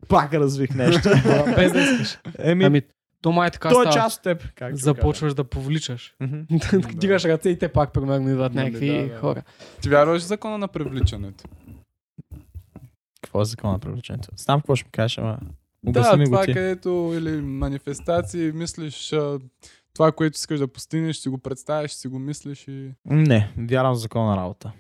пак развих нещо. *laughs* Без да искаш. Еми, Ами, то май така той е част от теб. Как да Започваш да повличаш. *laughs* Дигаш ръце и те пак примерно идват Нали, някакви хора. Ти вярваш в закона на привличането? Какво е закон на привлечението? Знам какво ще ми кажеш, ама Да, ми това го ти. където или манифестации, мислиш а, това, което искаш да постигнеш, си го представяш, си го мислиш и... Не, вярвам в закон на работа.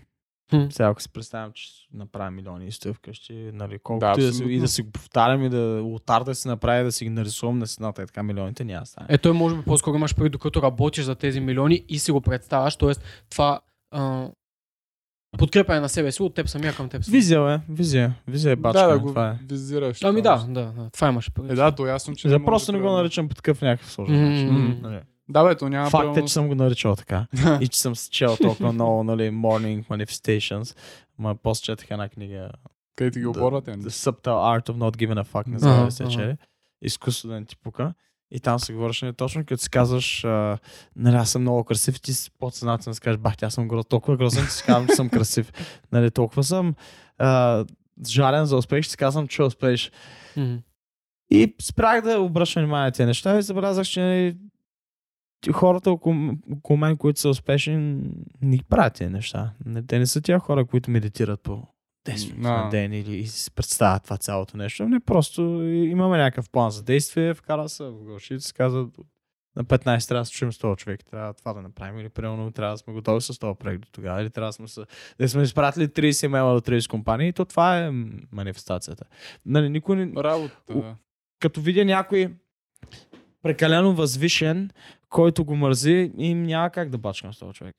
Хм. Сега ако си представям, че ще направя милиони и стоя вкъщи, нали, колкото Да, и, да си, и да си го повтарям и да лотар да си направя, да си ги нарисувам на стената и така милионите няма да стане. Е, той може би по-скоро имаш преди, докато работиш за тези милиони и си го представяш, т.е. това а, подкрепяне на себе си от теб самия към теб. самия. Визия, е, визия. Визия е бачка. да, да го това е. визираш. Ами да, нещо. да, да, това имаш. Е, да, то е ясно, че може просто да не го наричам по такъв някакъв сложен начин. Нали. Да, бе, то няма Факт е, правилно- че съм го наричал така. *laughs* и че съм чел толкова много, нали, Morning Manifestations. Ма после четах една книга Къде ти ги Да. оборват, The не? Subtle Art of Not Giving a Fuck, не знам ли се чели. Изкуство да не ти пука. И там се говореше не точно като си казваш, а, нали, аз съм много красив, ти си подсъзнателно си кажеш, бах, тя съм гро, толкова грозен, че си казвам, че съм красив. *laughs* Нали, толкова съм а, жален за успех, че си казвам, че успееш. Мгм. И спрях да обръщам внимание на тези неща и забелязах, че нали, ти- хората около, около мен, които са успешни, не ги правят тези неща. Не, те не са тия хора, които медитират по 10 минути на Да. ден или и си представят това цялото нещо. Не, просто имаме някакъв план за действие, вкара се в гълшите, се казва на 15 трябва да чуем с този човек, трябва това да направим или примерно трябва да сме готови с този проект до тогава или трябва да сме, с... да сме изпратили 30 имейла до 30 компании, то това е манифестацията. Нали, никой не, Работата, да. като видя някой прекалено възвишен, който го мързи, им няма как да бачкам с този човек.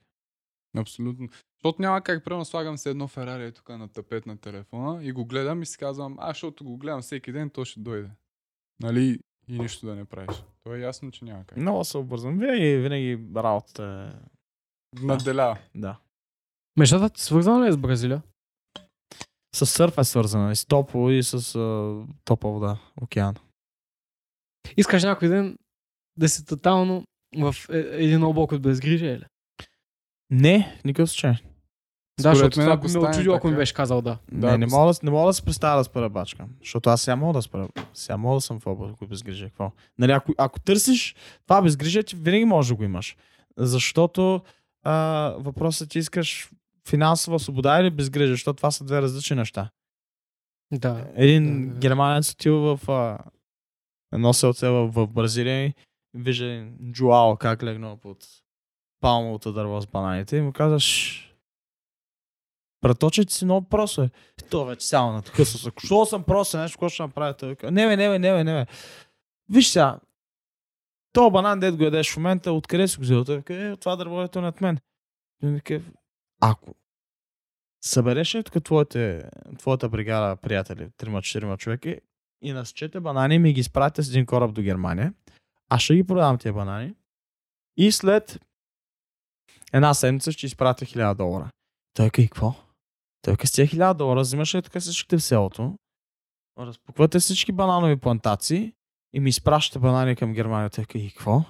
Абсолютно. Защото няма как, примерно, слагам се едно Ферари тук на тапет на телефона и го гледам и си казвам, а, защото го гледам всеки ден, то ще дойде. Нали? И нищо да не правиш. То е ясно, че няма как. Много се обвързвам. Винаги, винаги работата е... Наделя. Да. Мечтата ти свързана ли е с Бразилия? С сърф е свързана. И с топло и с а, топла вода. Океан. Искаш някой ден да си тотално в е- един облак от безгрижие ли? Не, никакъв случай. Да, Според защото мен, това ако ме стане очудило, ако ми беше казал да. Да, не, не, ако мога да, не мога да се представя да спра бачка. Защото аз сега мога да спра. Сега мога да съм в облако безгрижие. Какво? Нали, ако, ако търсиш това безгрижие, ти винаги можеш да го имаш. Защото а, въпросът ти искаш финансова свобода или безгрижие, защото това са две различни неща. Да. Един Да, да. германец отива в а, едно селце в, в Бразилия и вижда Джуао как легнал под палмовото дърво с бананите и му казваш Браточе, ти си много просто е. То вече само на такъв се. Що съм просто нещо, какво ще направя? Той Не, бе, не, бе, не, не. Виж сега, то банан, дед го ядеш в момента, откъде си го взел? Той вика, е, това дърво е над мен. Вика, ако събереш ли тук твоите, твоята бригада приятели, трима-четирима човека и насечете банани ми ги изпратите с един кораб до Германия, аз ще ги продавам тия банани и след една седмица ще изпратя 1000 долара. Той и какво? Той с тия 1000 долара взимаш ли тук всичките в селото, разпуквате всички бананови плантации и ми изпращате банани към Германия. Той и какво?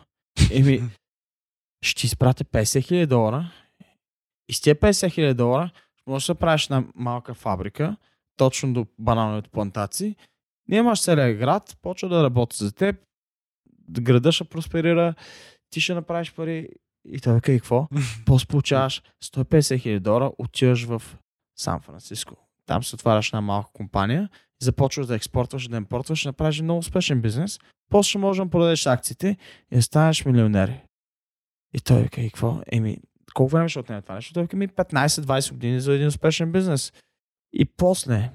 Еми, ще изпратя 50 000 долара и с тия 50 000 долара можеш да правиш една малка фабрика, точно до банановите плантации. Ние имаш целият град, почва да работи за теб, града ще просперира, ти ще направиш пари и той вика *laughs* и какво? После получаваш 150 хиляди долара, отиваш в Сан Франциско. Там се отваряш една малка компания и започваш да експортваш, да импортваш, ще направиш много успешен бизнес. После ще можеш да продадеш акциите и да станеш милионер. И той вика, и какво? Еми, колко време ще отнеме това нещо? Той вика ми 15-20 години за един успешен бизнес. И после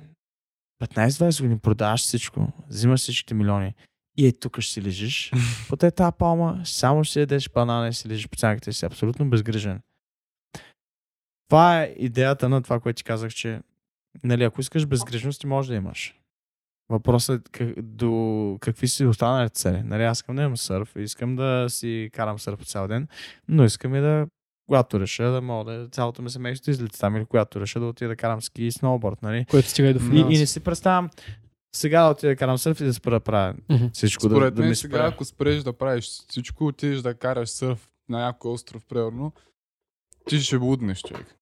15-20 години продаваш всичко, взимаш всичките милиони и е тук ще си лежиш. *laughs* По те тази палма, само ще си ядеш банана и си лежиш по цянката и си абсолютно безгрижен. Това е идеята на това, което ти казах, че нали, ако искаш безгрижност, ти можеш да имаш. Въпросът е как, до какви си останалите цели. Нали, аз искам да имам сърф, искам да си карам сърф цял ден, но искам и да, когато реша да мога да цялото ми семейство излети там или когато реша да отида да карам ски и сноуборд. Нали? Което стига и до И, финанси. и не си представям сега да отида да карам сърф и да спра да правя Мгм. всичко. да, Според да мен ми сега, ако спреш да правиш всичко, отидеш да караш сърф на някой остров, примерно, ти ще буднеш, човек.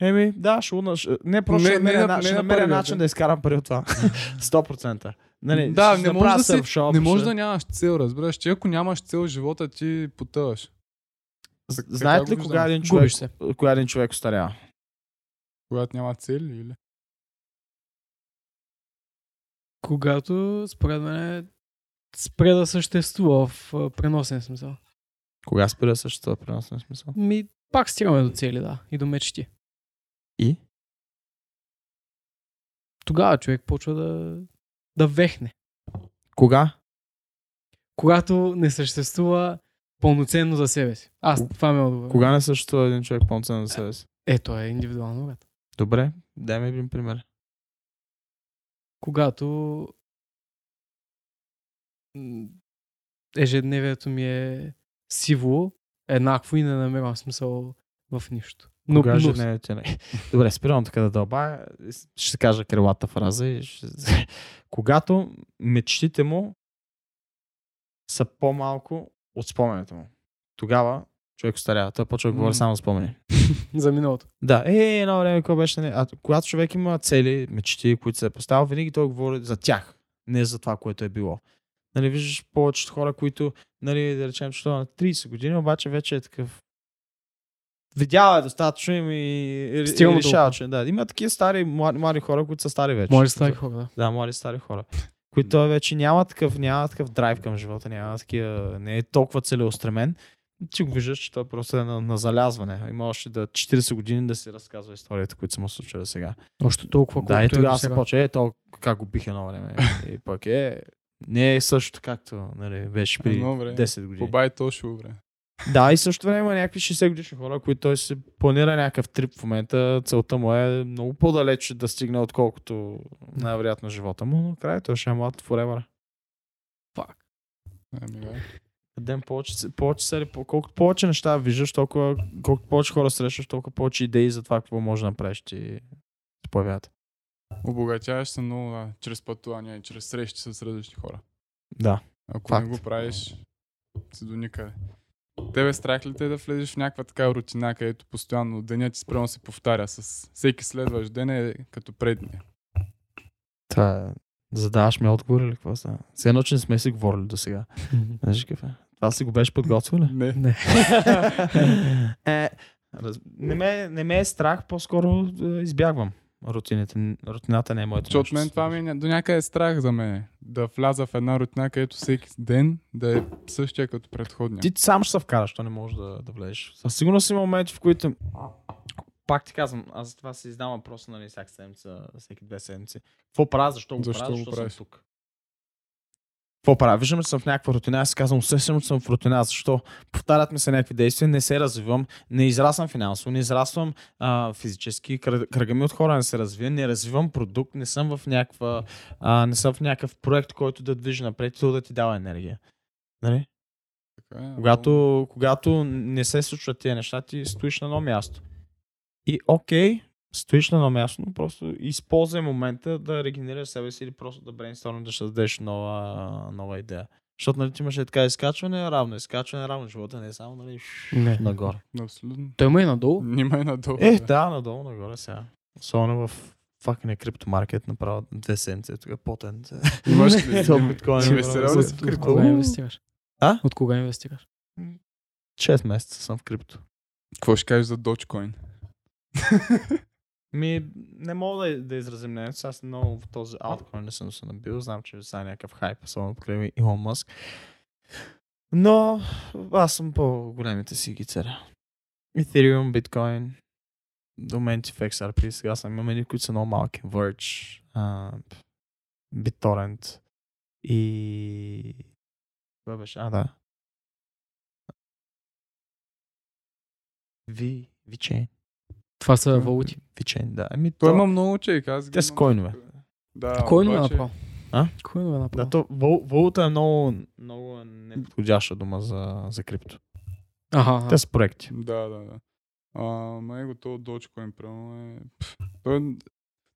Еми, да, ще лудна. ще- Не, просто Не, ще намеря, не на, ще не на намеря начин да изкарам пари от това. *laughs* 100%. Нали, да, не може да, си, сърфшоп, не може ще- да нямаш цел, разбираш, че ако нямаш цел в живота, ти потъваш. Знаете ли кога един човек, кога един човек остарява? Когато няма цели или? Когато, според мен, спре да съществува в преносен смисъл. Кога спира същото преносен смисъл? Ми, пак стигаме до цели, да. И до мечти. И? Тогава човек почва да, да вехне. Кога? Когато не съществува пълноценно за себе си. Аз, това ме отговаря. Кога не съществува един човек пълноценно за себе си? Е, то е индивидуално, брат. Добре, дай ми един пример. Когато ежедневието ми е сиво, еднакво и не намирам смисъл в нищо. Но, Кога но, женете не. Добре, спирам така да дълбая. Ще кажа крилата фраза. и Ще... *laughs* Когато мечтите му са по-малко от спомените му, тогава човек остарява. Той почва да говори М. само спомени. *laughs* за миналото. Да, е, едно време, какво беше. Не? А когато човек има цели, мечти, които се е поставил, винаги той говори за тях, не за това, което е било. Нали, виждаш повечето хора, които, нали, да речем, че е на 30 години, обаче вече е такъв. Видял е достатъчно им и, и, и решава, че да. Има такива стари, млади, млади хора, които са стари вече. Да стари хора, да. Да, млади стари хора. Които той вече няма такъв, няма такъв драйв към живота, няма такива, не е толкова целеустремен. Ти го виждаш, че той просто е на, на залязване. Има още да 40 години да си разказва историята, които са му случили сега. Още толкова, да, и е тогава се почва, е, то как го бих едно време. и пък е, не е също както нали, беше при Едно време. 10 години. Побай точно време. Да, и също време има някакви 60 годишни хора, които той се планира някакъв трип в момента. Целта му е много по-далеч да стигне, отколкото най-вероятно живота му. Но край той ще е млад forever. Ами, да. Ден повече, повече сери, колкото повече неща виждаш, толкова, колкото повече хора срещаш, толкова повече идеи за това какво може да направиш ти се появяват. Обогатяваш се много да, чрез пътувания и чрез срещи с различни хора. Да. Ако Факт. не го правиш, си до никъде. Тебе страх ли те да влезеш в някаква така рутина, където постоянно денят ти спрямо се повтаря с всеки следващ ден е като предния. Е... Задаваш ми отговор или какво става? Все едно, че не сме си говорили до сега. *laughs* Знаеш какъв е? Това си го беше подготвил ли? Не. Не. *laughs* е, раз... не, ме, не ме е страх, по-скоро е, избягвам рутините. Рутината не е моето Защото мен това ми до някъде е страх за мен. Да вляза в една рутина, където всеки ден да е същия като предходния. Ти сам ще се вкараш, то не можеш да, да влезеш. Със сигурност има моменти, в които пак ти казвам, аз за това си издавам въпроса, нали, всяка седмица, всеки две седмици. Какво правя, защо го Защо правя, го защо правиш? съм тук? Какво правя? Виждам, че съм в някаква рутина, аз си казвам, усещам, че съм в рутина, защо? Повтарят ми се някакви действия, не се развивам, не израствам финансово, не израствам а, физически, кръг- кръга ми от хора не се развива, не развивам продукт, не съм в някаква, а, не съм в някакъв проект, който да движи напред и да ти дава енергия. Нали? Така е, Когато, когато не се случват тези неща, ти стоиш на едно място. И окей, стоиш на едно място, но просто използвай момента да регенерираш себе си или просто да брейнстормиш да ще дадеш нова, нова идея. Защото нали, ти имаше така изкачване, равно изкачване, равно живота не е само нали, Не. нагоре. Абсолютно. Той има и надолу. Нима и надолу. Е, да, надолу, нагоре сега. Особено в факин криптомаркет направо две седмици, тук е потен. Имаш ли? От кога инвестираш? А? От кога инвестираш? 6 месеца съм в крипто. Какво ще кажеш за Dogecoin? *laughs* Ми, не мога да, да изразим мнението. Аз много в този алткоин не съм се набил. Знам, че сега е някакъв хайп, особено покрай Илон Мъск. Но аз съм по-големите си ги царя. Ethereum, Bitcoin, доменти в XRP. Сега съм имам едни, които са много малки. Verge, а, BitTorrent и... Това беше? А, да. V, VeChain. Това са валути. VeChain, да. Ами, Той то- има много чек. Аз Те са имам. койнове. Да, Койнове обаче- направо. А? Койнове направо. Да, то вал, валута е много, много неподходяща дума за, за крипто. Аха. Те са проекти. Да, да, да. А, ма его то Dogecoin, примерно е... Той, е-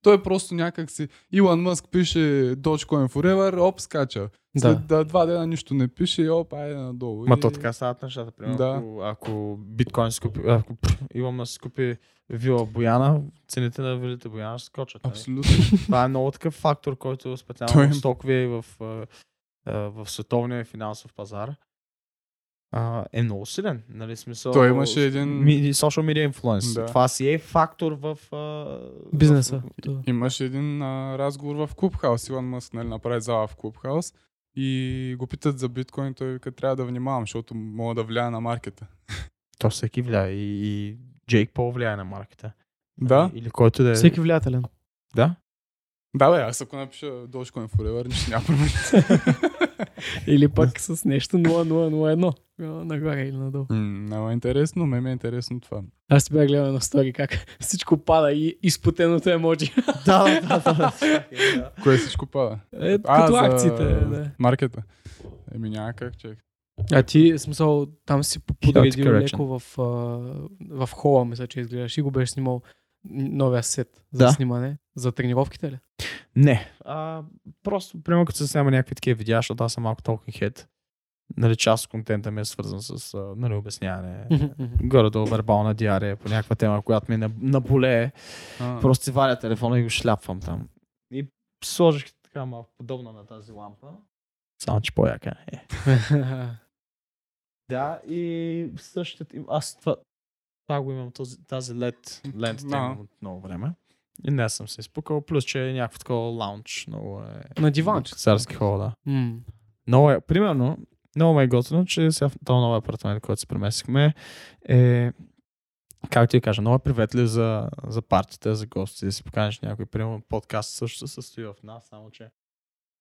той е просто някак си... Илон Мъск пише Dogecoin Forever, оп, скача. След да. два дена нищо не пише и оп, айде надолу. Ма и... то така стават нещата. Примерно, Да. ако, ако биткоин си купи, ако Илон Мъск си купи вила Бояна, цените на вилите Бояна ще скочат. нали? Абсолютно. Това е много такъв фактор, който специално Той е- в стоковия и в, в световния финансов пазар а, е много силен. Нали, смисъл, Той имаше един- Ми, social media influence. Да. Това си е фактор в... А, Бизнеса. В, То- Имаше един а, разговор в Клубхаус. Илон Мъск нали, направи зала в Клубхаус и го питат за биткоин. Той вика, трябва да внимавам, защото мога да влияе на маркета. То всеки влияе. И, и Джейк Пол влияе на маркета. Да, Или който да е. Всеки влиятелен. Да. да, бе, аз ако напиша Dogecoin Forever, нищо няма промени. *laughs* Или пък с нещо 0001. а, Нагоре или надолу. Много е интересно, ме ми е интересно това. Аз ти бях гледал на стори как всичко пада и изпотеното емоджи. да, да, да. да. Кое всичко пада? Е, като акциите. Да. Маркета. Еми няма как, чек. А ти, смисъл, там си по- подредил леко в, а, в хола, мисля, че изглеждаш и го беше снимал новия сет за Да. снимане. За тренировките ли? Не. А, просто, примерно, като се снима някакви такива видеа, защото аз съм малко толкова хед. Нали, част от контента ми е свързан с нали, обясняване. Горе-долу вербална диария по някаква тема, която ми наб- наболее. А, Просто си варя телефона и го шляпвам там. И сложих така малко подобна на тази лампа. Само, че по-яка е. *laughs* Да, и същото. им- Аз това, това го имам, този, тази LED лента имам от много време. И не съм се изпукал, плюс, че е някакво такова лаунч. Много е... На диванче. Царски хол, да. М. Много е, примерно, много ме е готино, че сега в този нов апартамент, който се преместихме, е, как ти кажа, много е приветлив за, за партията, за гости, да си поканеш някой. Примерно подкаст също се състои в нас, само че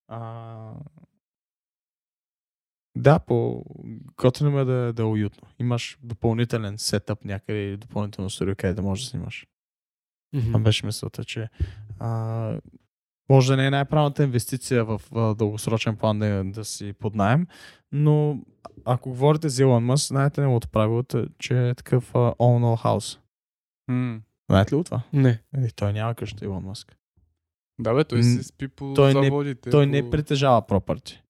а, да, по готино ме да, да е уютно. Имаш допълнителен сетъп някъде или допълнително студио, къде да можеш да снимаш. Мгм. Това беше мисълта, че а, може да не е най-правилната инвестиция в а, дългосрочен план да, да си поднаем, но ако говорите за Elon Musk, знаете неговото правило, е, че е такъв uh, all no house. м. Знаете ли го това? Не. Е, той няма къща Илон Мъск. Да бе, той си спи по той не- заводите. Той по... не притежава пропърти.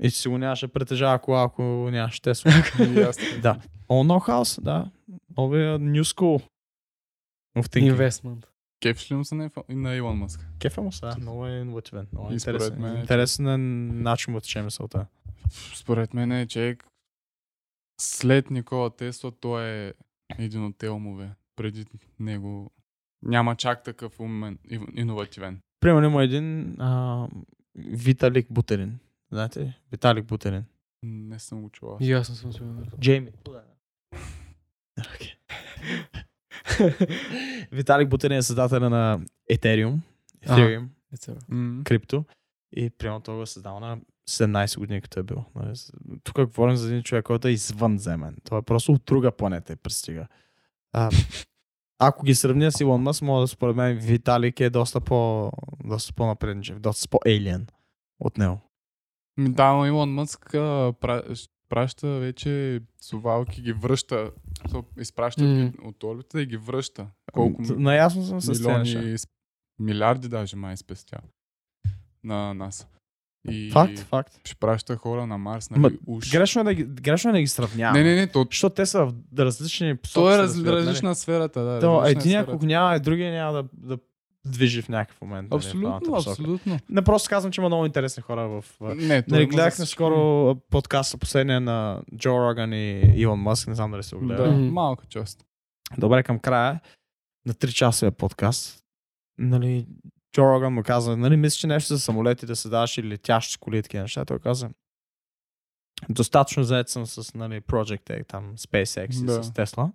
И че си го нямаше притежава кола, ако нямаше Тесла. *laughs* Да. All no house, да. Новия New School. of thinking. Инвестмент. Кефиш ли му се на, на Илон Мъск? Кефа му са, много е иновативен. Много е интересен. мен е, че- Интересен е начин му тече мисълта. Според мен е човек след Никола Тесла той е един от те умове. Преди него няма чак такъв умен, ив- иновативен. Примерно има един а, Виталик Бутерин. Знаете ли? Виталик Бутерин. Не съм го чувал. И аз не съм сигурен. Джейми. *laughs* Виталик Бутерин е създателя на Ethereum, Ethereum, крипто. И примерно той го е създал на 17 години, като е бил. Нали, Тук говорим за един човек, който е извънземен. Той е просто от друга планета и пристига. А, *laughs* ако ги сравня с Илон Мъс, мога да според мен Виталик е доста по доста по-напредничев, доста по-алиен от него. Да, но Илон Мъск а, пра- праща вече сувалки, ги връща. Изпраща М. ги от орбита и ги връща. Колко Наясно съм с милиони, милиарди даже май спестя на нас. И Факт, факт. ще праща хора на Марс, Ма, нали, уж. Грешно е да ги, грешно е да ги сравняваме. Не, не, не, то, Защото те са в различни посоки. то е раз, развиват, нали? различна сферата, да. То един, ако няма, другия няма да, да движи в някакъв момент. нали, Абсолютно, посока. абсолютно. Не просто казвам, че има много интересни хора в... Не, Нали, гледах наскоро подкаста последния на Джо Роган и Илон Мъск, не знам дали се го гледа. Да, малка част. Добре, към края на 3 часовия подкаст, нали, Джо Роган му каза, нали, мисля, че нещо за самолети да се даваш или летящи коли и такива неща. Той каза, достатъчно заед съм с нали, Project A, там SpaceX и Да. с Tesla,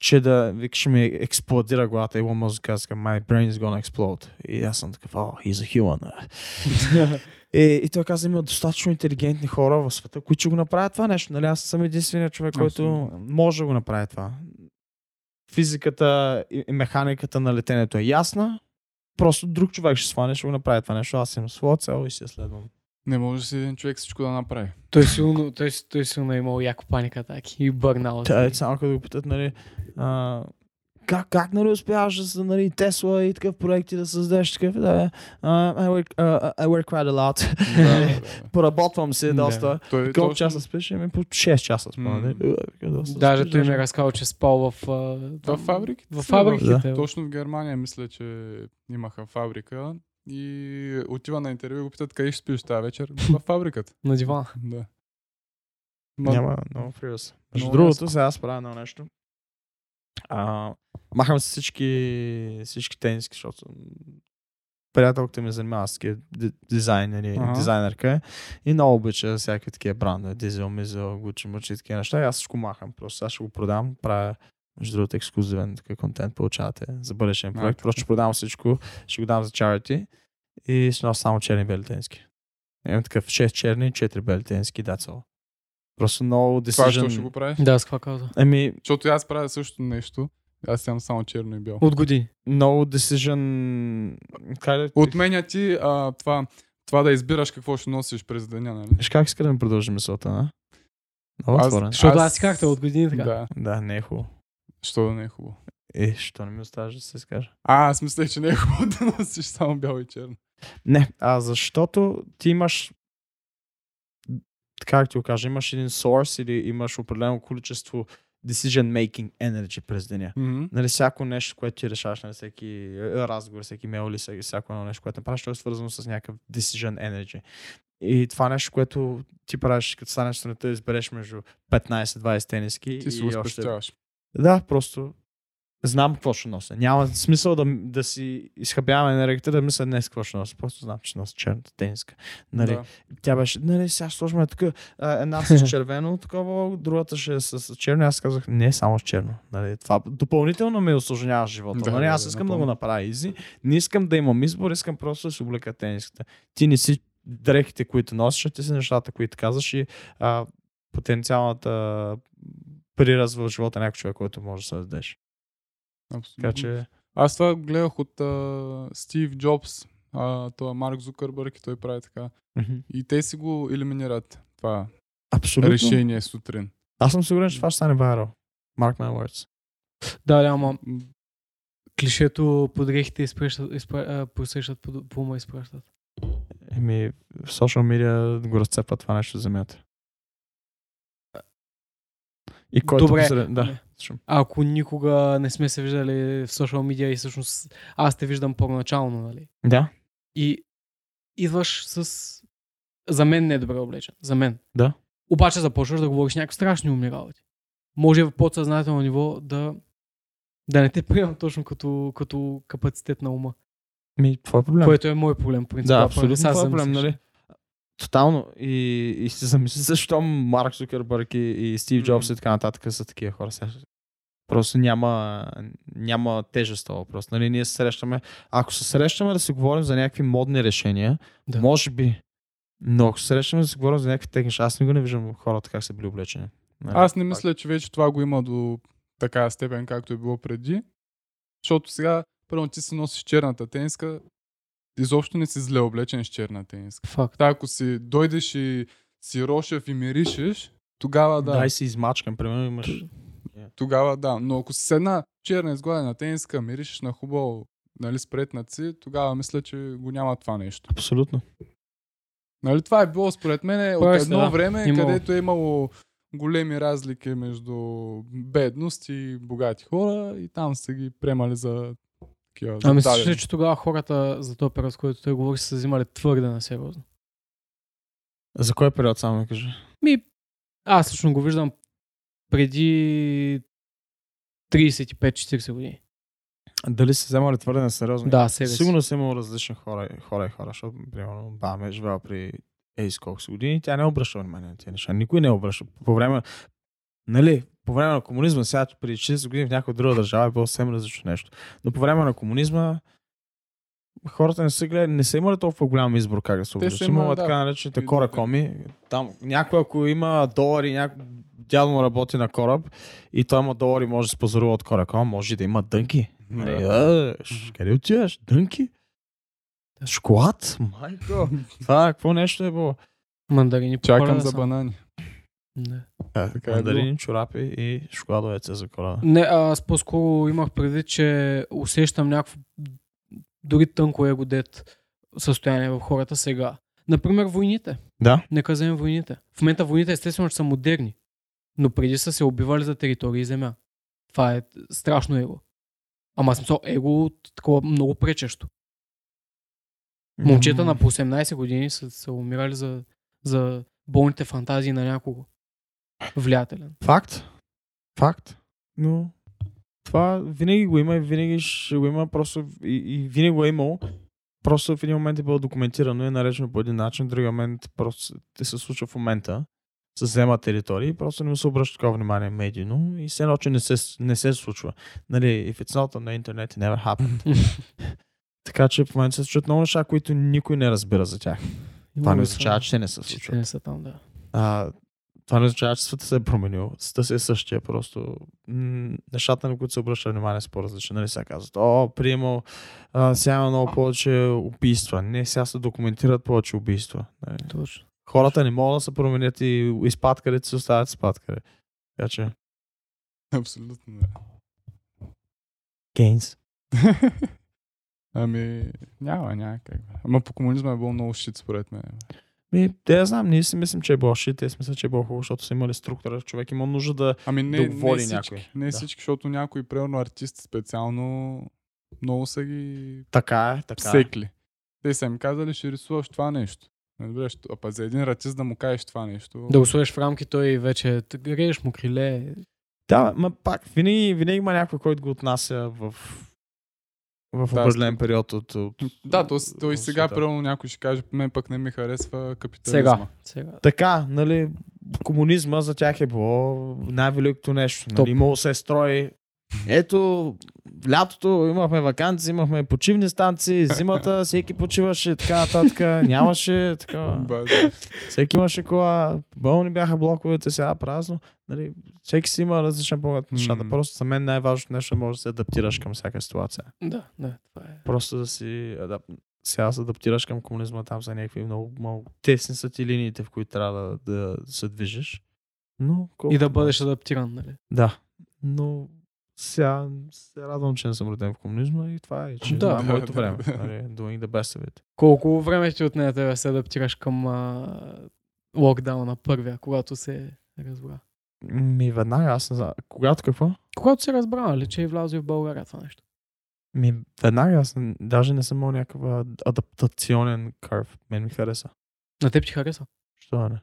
че да викаш ми експлодира главата. Илон Мъск каза, my brain is gonna explode. И аз съм такъв, oh, he's a human. И, *laughs* и той каза, има достатъчно интелигентни хора в света, които ще го направят това нещо. Нали? Аз съм единственият човек, който може да го направи това. Физиката и механиката на летенето е ясна. Просто друг човек ще сване, ще го направи това нещо. Аз имам своя цел и ще я следвам. Не може си един човек всичко да направи. Той силно, той, той силно е имал яко паника атаки и бърнаут. Тя е само като го питат, нали, а, как, как нали успяваш да са, нали, Тесла и такъв проекти да създадеш такъв, да, uh, I, work, uh, I work quite a lot. Да, да, *laughs* да. Поработвам се Да. доста. Той Колко точно- часа спиш? Ами по 6 часа спа. Нали? Е, доста Даже спиш, той ми е разказал, че спал в... а, В фабриките. В фабриките. Точно в Германия мисля, че имаха фабрика и отива на интервю и го питат къде ще спиш тази вечер. В фабриката. На дивана. Да. Ма, Няма много фриус. Между другото, сега аз правя едно нещо. А, махам се всички, всички тениски, защото приятелката ми занимава с такива ди- дизайнери, Ага. дизайнерка е и много обича всякакви такива брандове, дизел, мизел, гучи, мъчи и такива неща. И аз всичко махам. Просто аз ще го продам, правя между другото ексклюзивен такъв контент получавате за бъдещен проект. А, Просто ще продам всичко, ще го дам за charity и ще нося само черни бели тениски. Имам такъв 6 черни и 4 бели тениски, that's all. Просто много това decision... що ще го правиш? Да, с какво каза? Еми, Защото аз правя същото нещо. Аз съм само черно и бяло. От години. много decision... Как. Отменя ти а, това, това да избираш какво ще носиш през деня, нали? Виж как иска да ми продължи мисълта, а? Много Аз- отворен. Защото Аз- аз си както от години така. Да. Да, не е хубаво. Що да не е хубаво? Е, що не ми оставаш да се скажа? А, аз мислех, че не е хубаво *laughs* да носиш само бяло и черно. Не, а защото ти имаш как ти го кажа, имаш един source или имаш определено количество decision making energy през деня. Мгм. Нали, всяко нещо, което ти решаваш, нали, всеки е, разговор, всеки мейл или всяко едно нещо, което направиш, то е свързано с някакъв decision energy. И това нещо, което ти правиш, като станеш сутринта, избереш между 15-20 тениски Ти си и още... Да, просто знам какво ще нося. Няма смисъл да, да си изхъбявам енергията, да мисля днес какво ще нося. Просто знам, че нося черната тениска. Нали, Да. Тя беше, нали, сега сложим тук една с *laughs* червено, такова, другата ще е с черно. Аз казах, не само с черно. Нали, това допълнително ми осложнява живота. Да, нали, да, аз да, искам да го напълно. направя изи. Не искам да имам избор, искам просто да си облека тениската. Ти не си дрехите, които носиш, а ти си нещата, които казваш и а, потенциалната прираз в живота на някой човек, който може да се дадеш. Абсолютно. Така че, Аз това гледах от а, Стив Джобс, а, това Марк Зукърбърг и той прави така. мгм. И те си го елиминират това абсолютно. решение сутрин. Аз съм сигурен, че това ще стане вайрал. Mark my words. Да, да, ама клишето по дрехите изпращат, изпра... посрещат по, по ума изпращат. Еми, в социал медиа го разцепва това нещо в земята. И който Добре. посред... Да. Ако никога не сме се виждали в социал медиа и всъщност аз те виждам първоначално, нали? Да. И идваш с... За мен не е добре облечен. За мен. Да. Обаче започваш да говориш някакви страшни умни работи. Може в подсъзнателно ниво да да не те приемам точно като, като капацитет на ума. Ми, това е проблем. Което е мой проблем, принцип. да, абсолютно това е проблем, нали? Тотално. И, и се замисли защо Марк Зукербърг и, и Стив Джобс и така нататък са такива хора. Сега. Просто няма, няма тежест това въпрос. Нали, ние се срещаме. Ако се срещаме да си говорим за някакви модни решения, Да. може би. Но ако се срещаме да си говорим за някакви техники, аз не го не виждам хората как са били облечени. Нали? Аз не мисля, че вече това го има до такава степен, както е било преди. Защото сега, първо ти си носиш черната тениска, изобщо не си зле облечен с черна тениска. Факт. Та, ако си дойдеш и си рошев и миришеш, тогава да. Дай си измачкан, примерно имаш. Тогава да. Но ако си с една черна изгладена тениска, миришеш на хубаво, нали, спретнат си, тогава мисля, че го няма това нещо. Абсолютно. Нали, това е било според мен от Тоест, едно да, време, имало. където е имало големи разлики между бедност и богати хора и там са ги приемали за такива. А мислиш ли, че тогава хората за този период, с който той говори, са се взимали твърде на сериозно? За кой период само ми кажи? Ми, аз лично го виждам преди 35-40 години. Дали се вземали твърде на сериозно? Да, си. Сигурно съм имал различни хора, хора и хора, защото, примерно, баба е живела при ей с колко си години, тя не обръща внимание на тези неща. Никой не обръща. По време, нали, по време на комунизма, сега преди 40 години в някоя друга държава е било съвсем различно нещо. Но по време на комунизма хората не са, гледали, не са имали толкова голям избор как да се имали, Имало да, така наречените видите. кора коми. Там някой, ако има долари, някой дядо му работи на кораб и той има долари, може да се позорува от кора кома, може и да има дънки. Нали, Да. къде отиваш? Дънки? Шоколад? Майко. *laughs* Това какво нещо е било? Мандарини Чакам за банани. Не. Така е Мандарини, чорапи и шоколадовеца за коледа. Не, аз по-скоро имах предвид, че усещам някакво дори тънко его дет състояние в хората сега. Например, войните. Да. Нека вземем войните. В момента войните естествено че са модерни, но преди са се убивали за територии и земя. Това е страшно его. Ама смисъл, его такова много пречещо. Момчета на по 18 години са, са умирали за, за болните фантазии на някого. Влиятелен. Факт. Факт. Но това винаги го има и винаги ще го има просто и, и винаги го е имало. Просто в един момент е било документирано и е наречено по един начин, в другия момент просто те се случва в момента. Се взема територии и просто не му се обръща такова внимание медийно и все едно, че не се, не се случва. Нали, if it's not on the internet, it never happened. *laughs* така че в момента се случват много неща, които никой не разбира за тях. Това не означава, че те не се случват. не са там, да. А, това не означава, че света се е променил. Света си е същия, просто м- нещата, на които се обръща внимание, са по-различни. Нали сега казват, о, приемал, а, сега има много повече убийства. Не, сега се документират повече убийства. Нали. Точно. Хората не могат да се променят и изпадкарите се оставят изпадкари. Така че... Абсолютно, да. Кейнс. *laughs* ами, няма, няма как. Ама по комунизма е било много щит, според мен. Ми, те я знам, ние си мислим, че е било шит, те си мислят, че е било хубаво, защото са имали структура. Човек има нужда да... Ами не, Да води не всички, някой. не Да. всички, защото някои, примерно артисти специално, много са ги Така е, така е. секли. Те са им казали, ще рисуваш това нещо. Разбираш, а па за един артист да му кажеш това нещо. Да го сложиш в рамки, той вече режеш му криле. Да, ма пак, винаги, винаги има някой, който го отнася в, в Да, определен период от, от Да, то, то и сега, света. примерно, някой ще каже, мен пък не ми харесва капитализма. Сега. Сега. Така, нали, комунизма за тях е било най-великото нещо. Нали, имало се строи. Ето, лятото имахме вакансии, имахме почивни станции, зимата *laughs* всеки почиваше, така нататък, нямаше, така. Всеки имаше кола, болни бяха блоковете, сега празно. Нали, всеки си има различен поглед на нещата. М. Просто за мен най-важното нещо е да можеш да се адаптираш към всяка ситуация. Да, да, това е. Просто да си адап... сега се адаптираш към комунизма, там са някакви много, много тесни са ти линиите, в които трябва да, да се движиш. Но, И колкото да може. бъдеш адаптиран, нали? Да, но сега се радвам, че не съм роден в комунизма и това е, че Да. е моето време. Нали, doing the best of it. Колко време ти отне да се адаптираш към а, локдауна първия, когато се разбра? Ми веднага, аз не знам. Когато какво? Когато се разбра, нали, че е влязъл в България това нещо. Ми веднага, аз не- даже не съм имал някакъв адаптационен кърв. Мен ми хареса. На теб ти хареса? Що не?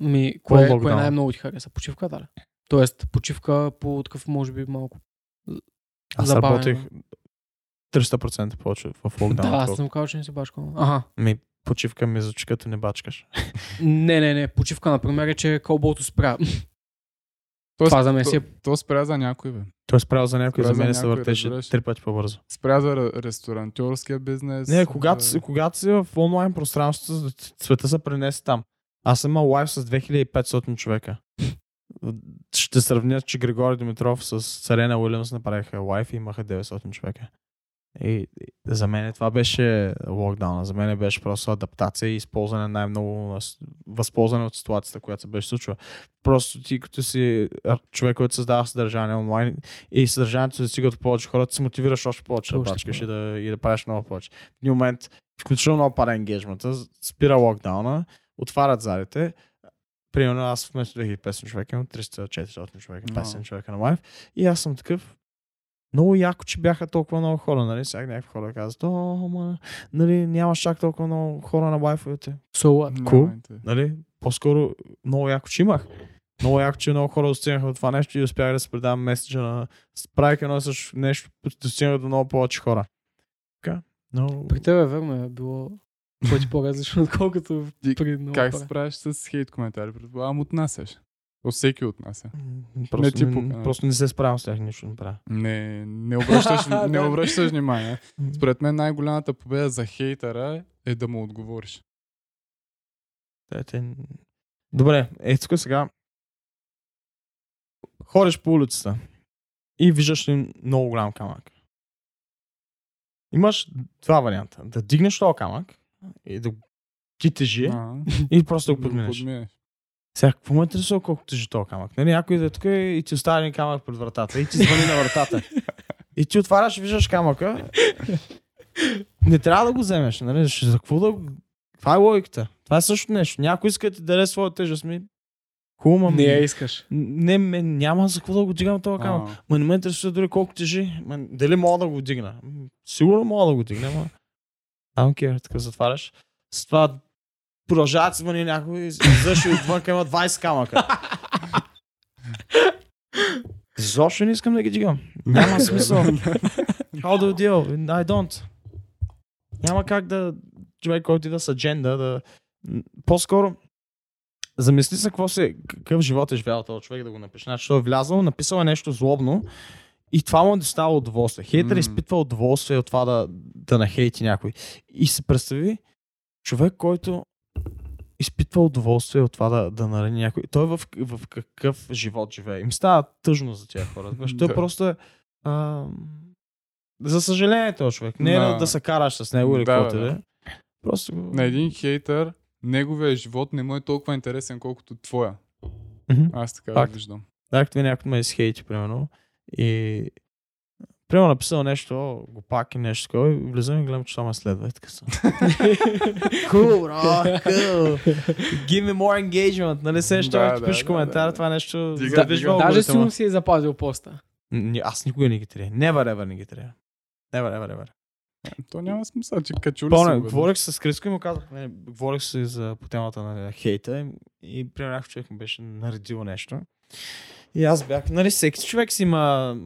Ми, кое, кое най-много ти хареса? Почивка, да ли? Тоест, почивка по такъв, може би, малко. Аз работех 300% повече в локдаун. да, аз съм казал, че не си бачкал. Ага. Ми, почивка ми звучи като не бачкаш. *laughs* Не, не, не. Почивка, например, е, че кълбото спря. То, Това за мен си е... то, то спря за някой, бе. Той е спрял за някой, Спря за мен се въртеше разбираш. три пъти по-бързо. Спря за ре- ресторантьорския бизнес. Не, когато, за- си, когато си в онлайн пространството, света се пренесе там. Аз съм имал лайв с 2500 човека. Ще сравня, че Григорий Димитров с Сарена Уилямс направиха лайв и имаха 900 човека. И, за мен това беше локдауна. За мен беше просто адаптация и използване най-много, възползване от ситуацията, която се беше случила. Просто ти като си човек, който създава съдържание онлайн и съдържанието се стига до повече хора, ти се мотивираш още повече да бачкаш и да, и да правиш много повече. В един момент, включително много пара енгейджмента, спира локдауна, отварят залите. Примерно аз вместо 2500 човека имам 300-400 човека, Но. 500 човека на лайв. И аз съм такъв, много яко, че бяха толкова много хора, нали? Сега някакви хора казват, о, ма, нали, нямаш чак толкова много хора на лайфовете. So what? Няма Cool. Нали? По-скоро много яко, че имах. Много яко, че много хора достигнаха от това нещо и успях да се предавам меседжа на... Правих едно също нещо, достигнаха до много повече хора. Така, но... При тебе, верно е било пъти по-различно, *laughs* отколкото Ти при много Как се справиш с хейт коментари? Предполагам, отнасяш. То всеки отнася. Просто, ти не, пука, нали? просто не се справям с тях, нищо не правя. Не, не обръщаш, *laughs* не обръщаш внимание. Според мен най-голямата победа за хейтера е да му отговориш. Добре, е тук сега. Ходиш по улицата и виждаш ли много голям камък. Имаш два варианта. Да дигнеш този камък и да ти тежи и просто да го подминеш. подминеш. Сега, какво ме интересува колко тежи този камък? Нали, някой да е тук и ти оставя един камък пред вратата и ти звъни на вратата. И ти отваряш и виждаш камъка. Не трябва да го вземеш, нали? За какво да. Това е логиката. Това е също нещо. Някой иска да ти даде своя тежест ми. Хубаво, Не я искаш. не, ме, няма за какво да го дигам този камък. Ма не ме интересува дори колко тежи. Ма, дали мога да го дигна? Сигурно мога да го дигна, ма... I don't така затваряш. С това продължават звъни някой и излъж и отвън има 20 камъка. Защо не искам да ги дигам? Няма смисъл. How do you deal? I don't. Няма как да човек, който ида с адженда, да... По-скоро замисли се какво се, какъв живот е живял този човек да го напише. Значи е влязъл, написал е нещо злобно и това му е доставало удоволствие. Хейтър М. изпитва удоволствие от това да, да нахейти някой. И се представи човек, който изпитва удоволствие от това да, да нарани някой. Той в, в какъв живот живее. Им става тъжно за тия хора. *laughs* Той Да. просто е... А, за съжаление този човек. Не е Да. да, да се караш с него или Да, каквото да, е. Просто. На един хейтър неговия живот не му е толкова интересен, колкото твоя. Мгм. Аз така Факт. виждам. Да, като някой ме изхейти, примерно. И Примерно написал нещо, о, го пак и нещо такова, и влизам и гледам, че това ме следва и така съм. cool, bro, cool. Give me more engagement, нали се, ще Да, да, да, пишеш да, коментар, да. това нещо... Дига, задвижва дига. алгоритъма. Даже сигурно си е запазил поста. Н- Аз никога не ги трябва. Never ever не ги трябва. Never ever ever. То няма смисъл, че качули Помня, си го, говорих с Криско и му казах, не, говорих си за, по темата на хейта и, и примерно някой човек ми беше наредил нещо. И аз бях, нали, всеки човек си има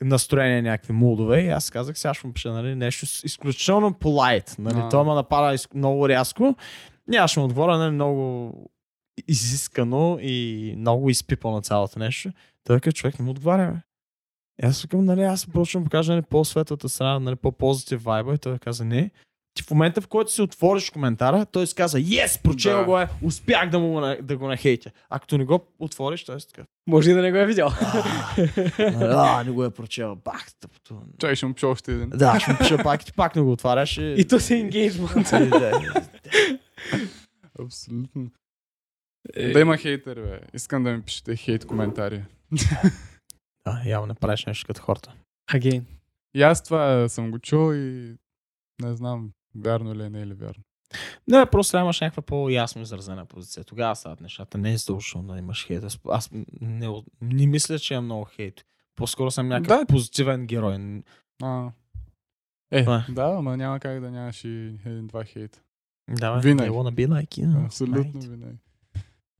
настроение, някакви мудове и аз казах, сега ще му пиша, нали, нещо изключително полайт. Нали, А. той ме напада много рязко. И аз ще му отговоря, нали, много изискано и много изпипал на цялото нещо. Той каза, човек не му отговаря, бе. И аз викам, нали, аз почвам да покажа нали, по-светлата страна, нали, по-позитив вайба и той каза, не. Ти в момента, в който си отвориш коментара, той си каза, yes, прочел Да. го е, успях да, му, да го нахейтя. А като не го отвориш, той е така. Може и да не го е видял. А, *laughs* не го е прочел, бах, тъпото. Чай, ще му пиша още един. Да, ще му пиша пак и ти пак не го отваряш. И, И то си енгейджмент. Абсолютно. Е. Да има хейтер, бе. Искам да ми пишете хейт коментари. *laughs* да, явно не правиш нещо като хората. Again. И аз това съм го чул и не знам вярно ли е, не е ли вярно. Не, просто да имаш някаква по-ясно изразена позиция. Тогава стават нещата. Не е задължително да имаш хейт. Аз, не, не, мисля, че е много хейт. По-скоро съм някакъв Да. позитивен герой. А. Е, Това да, ама няма как да нямаш и един-два хейт. Да. Винаги. They wanna be like you. Абсолютно mate. винаги.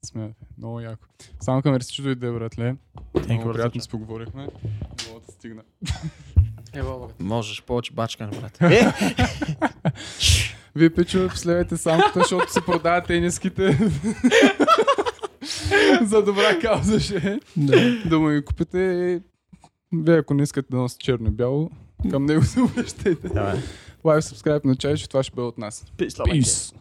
Смятай. Много яко. Само мерси, че дойде, братле. Много приятно си поговорихме. Много да стигна. *laughs* Брат. Можеш повече бачка, брат. Е! Вие, пичове, последвайте самката, защото се продават тениските. За добра кауза ще е. Да. Да му ги купите. и Вие, ако не искате да носите черно и бяло, към него се обръщайте. Лайв, subscribe на чай, че това ще бъде от нас. Peace!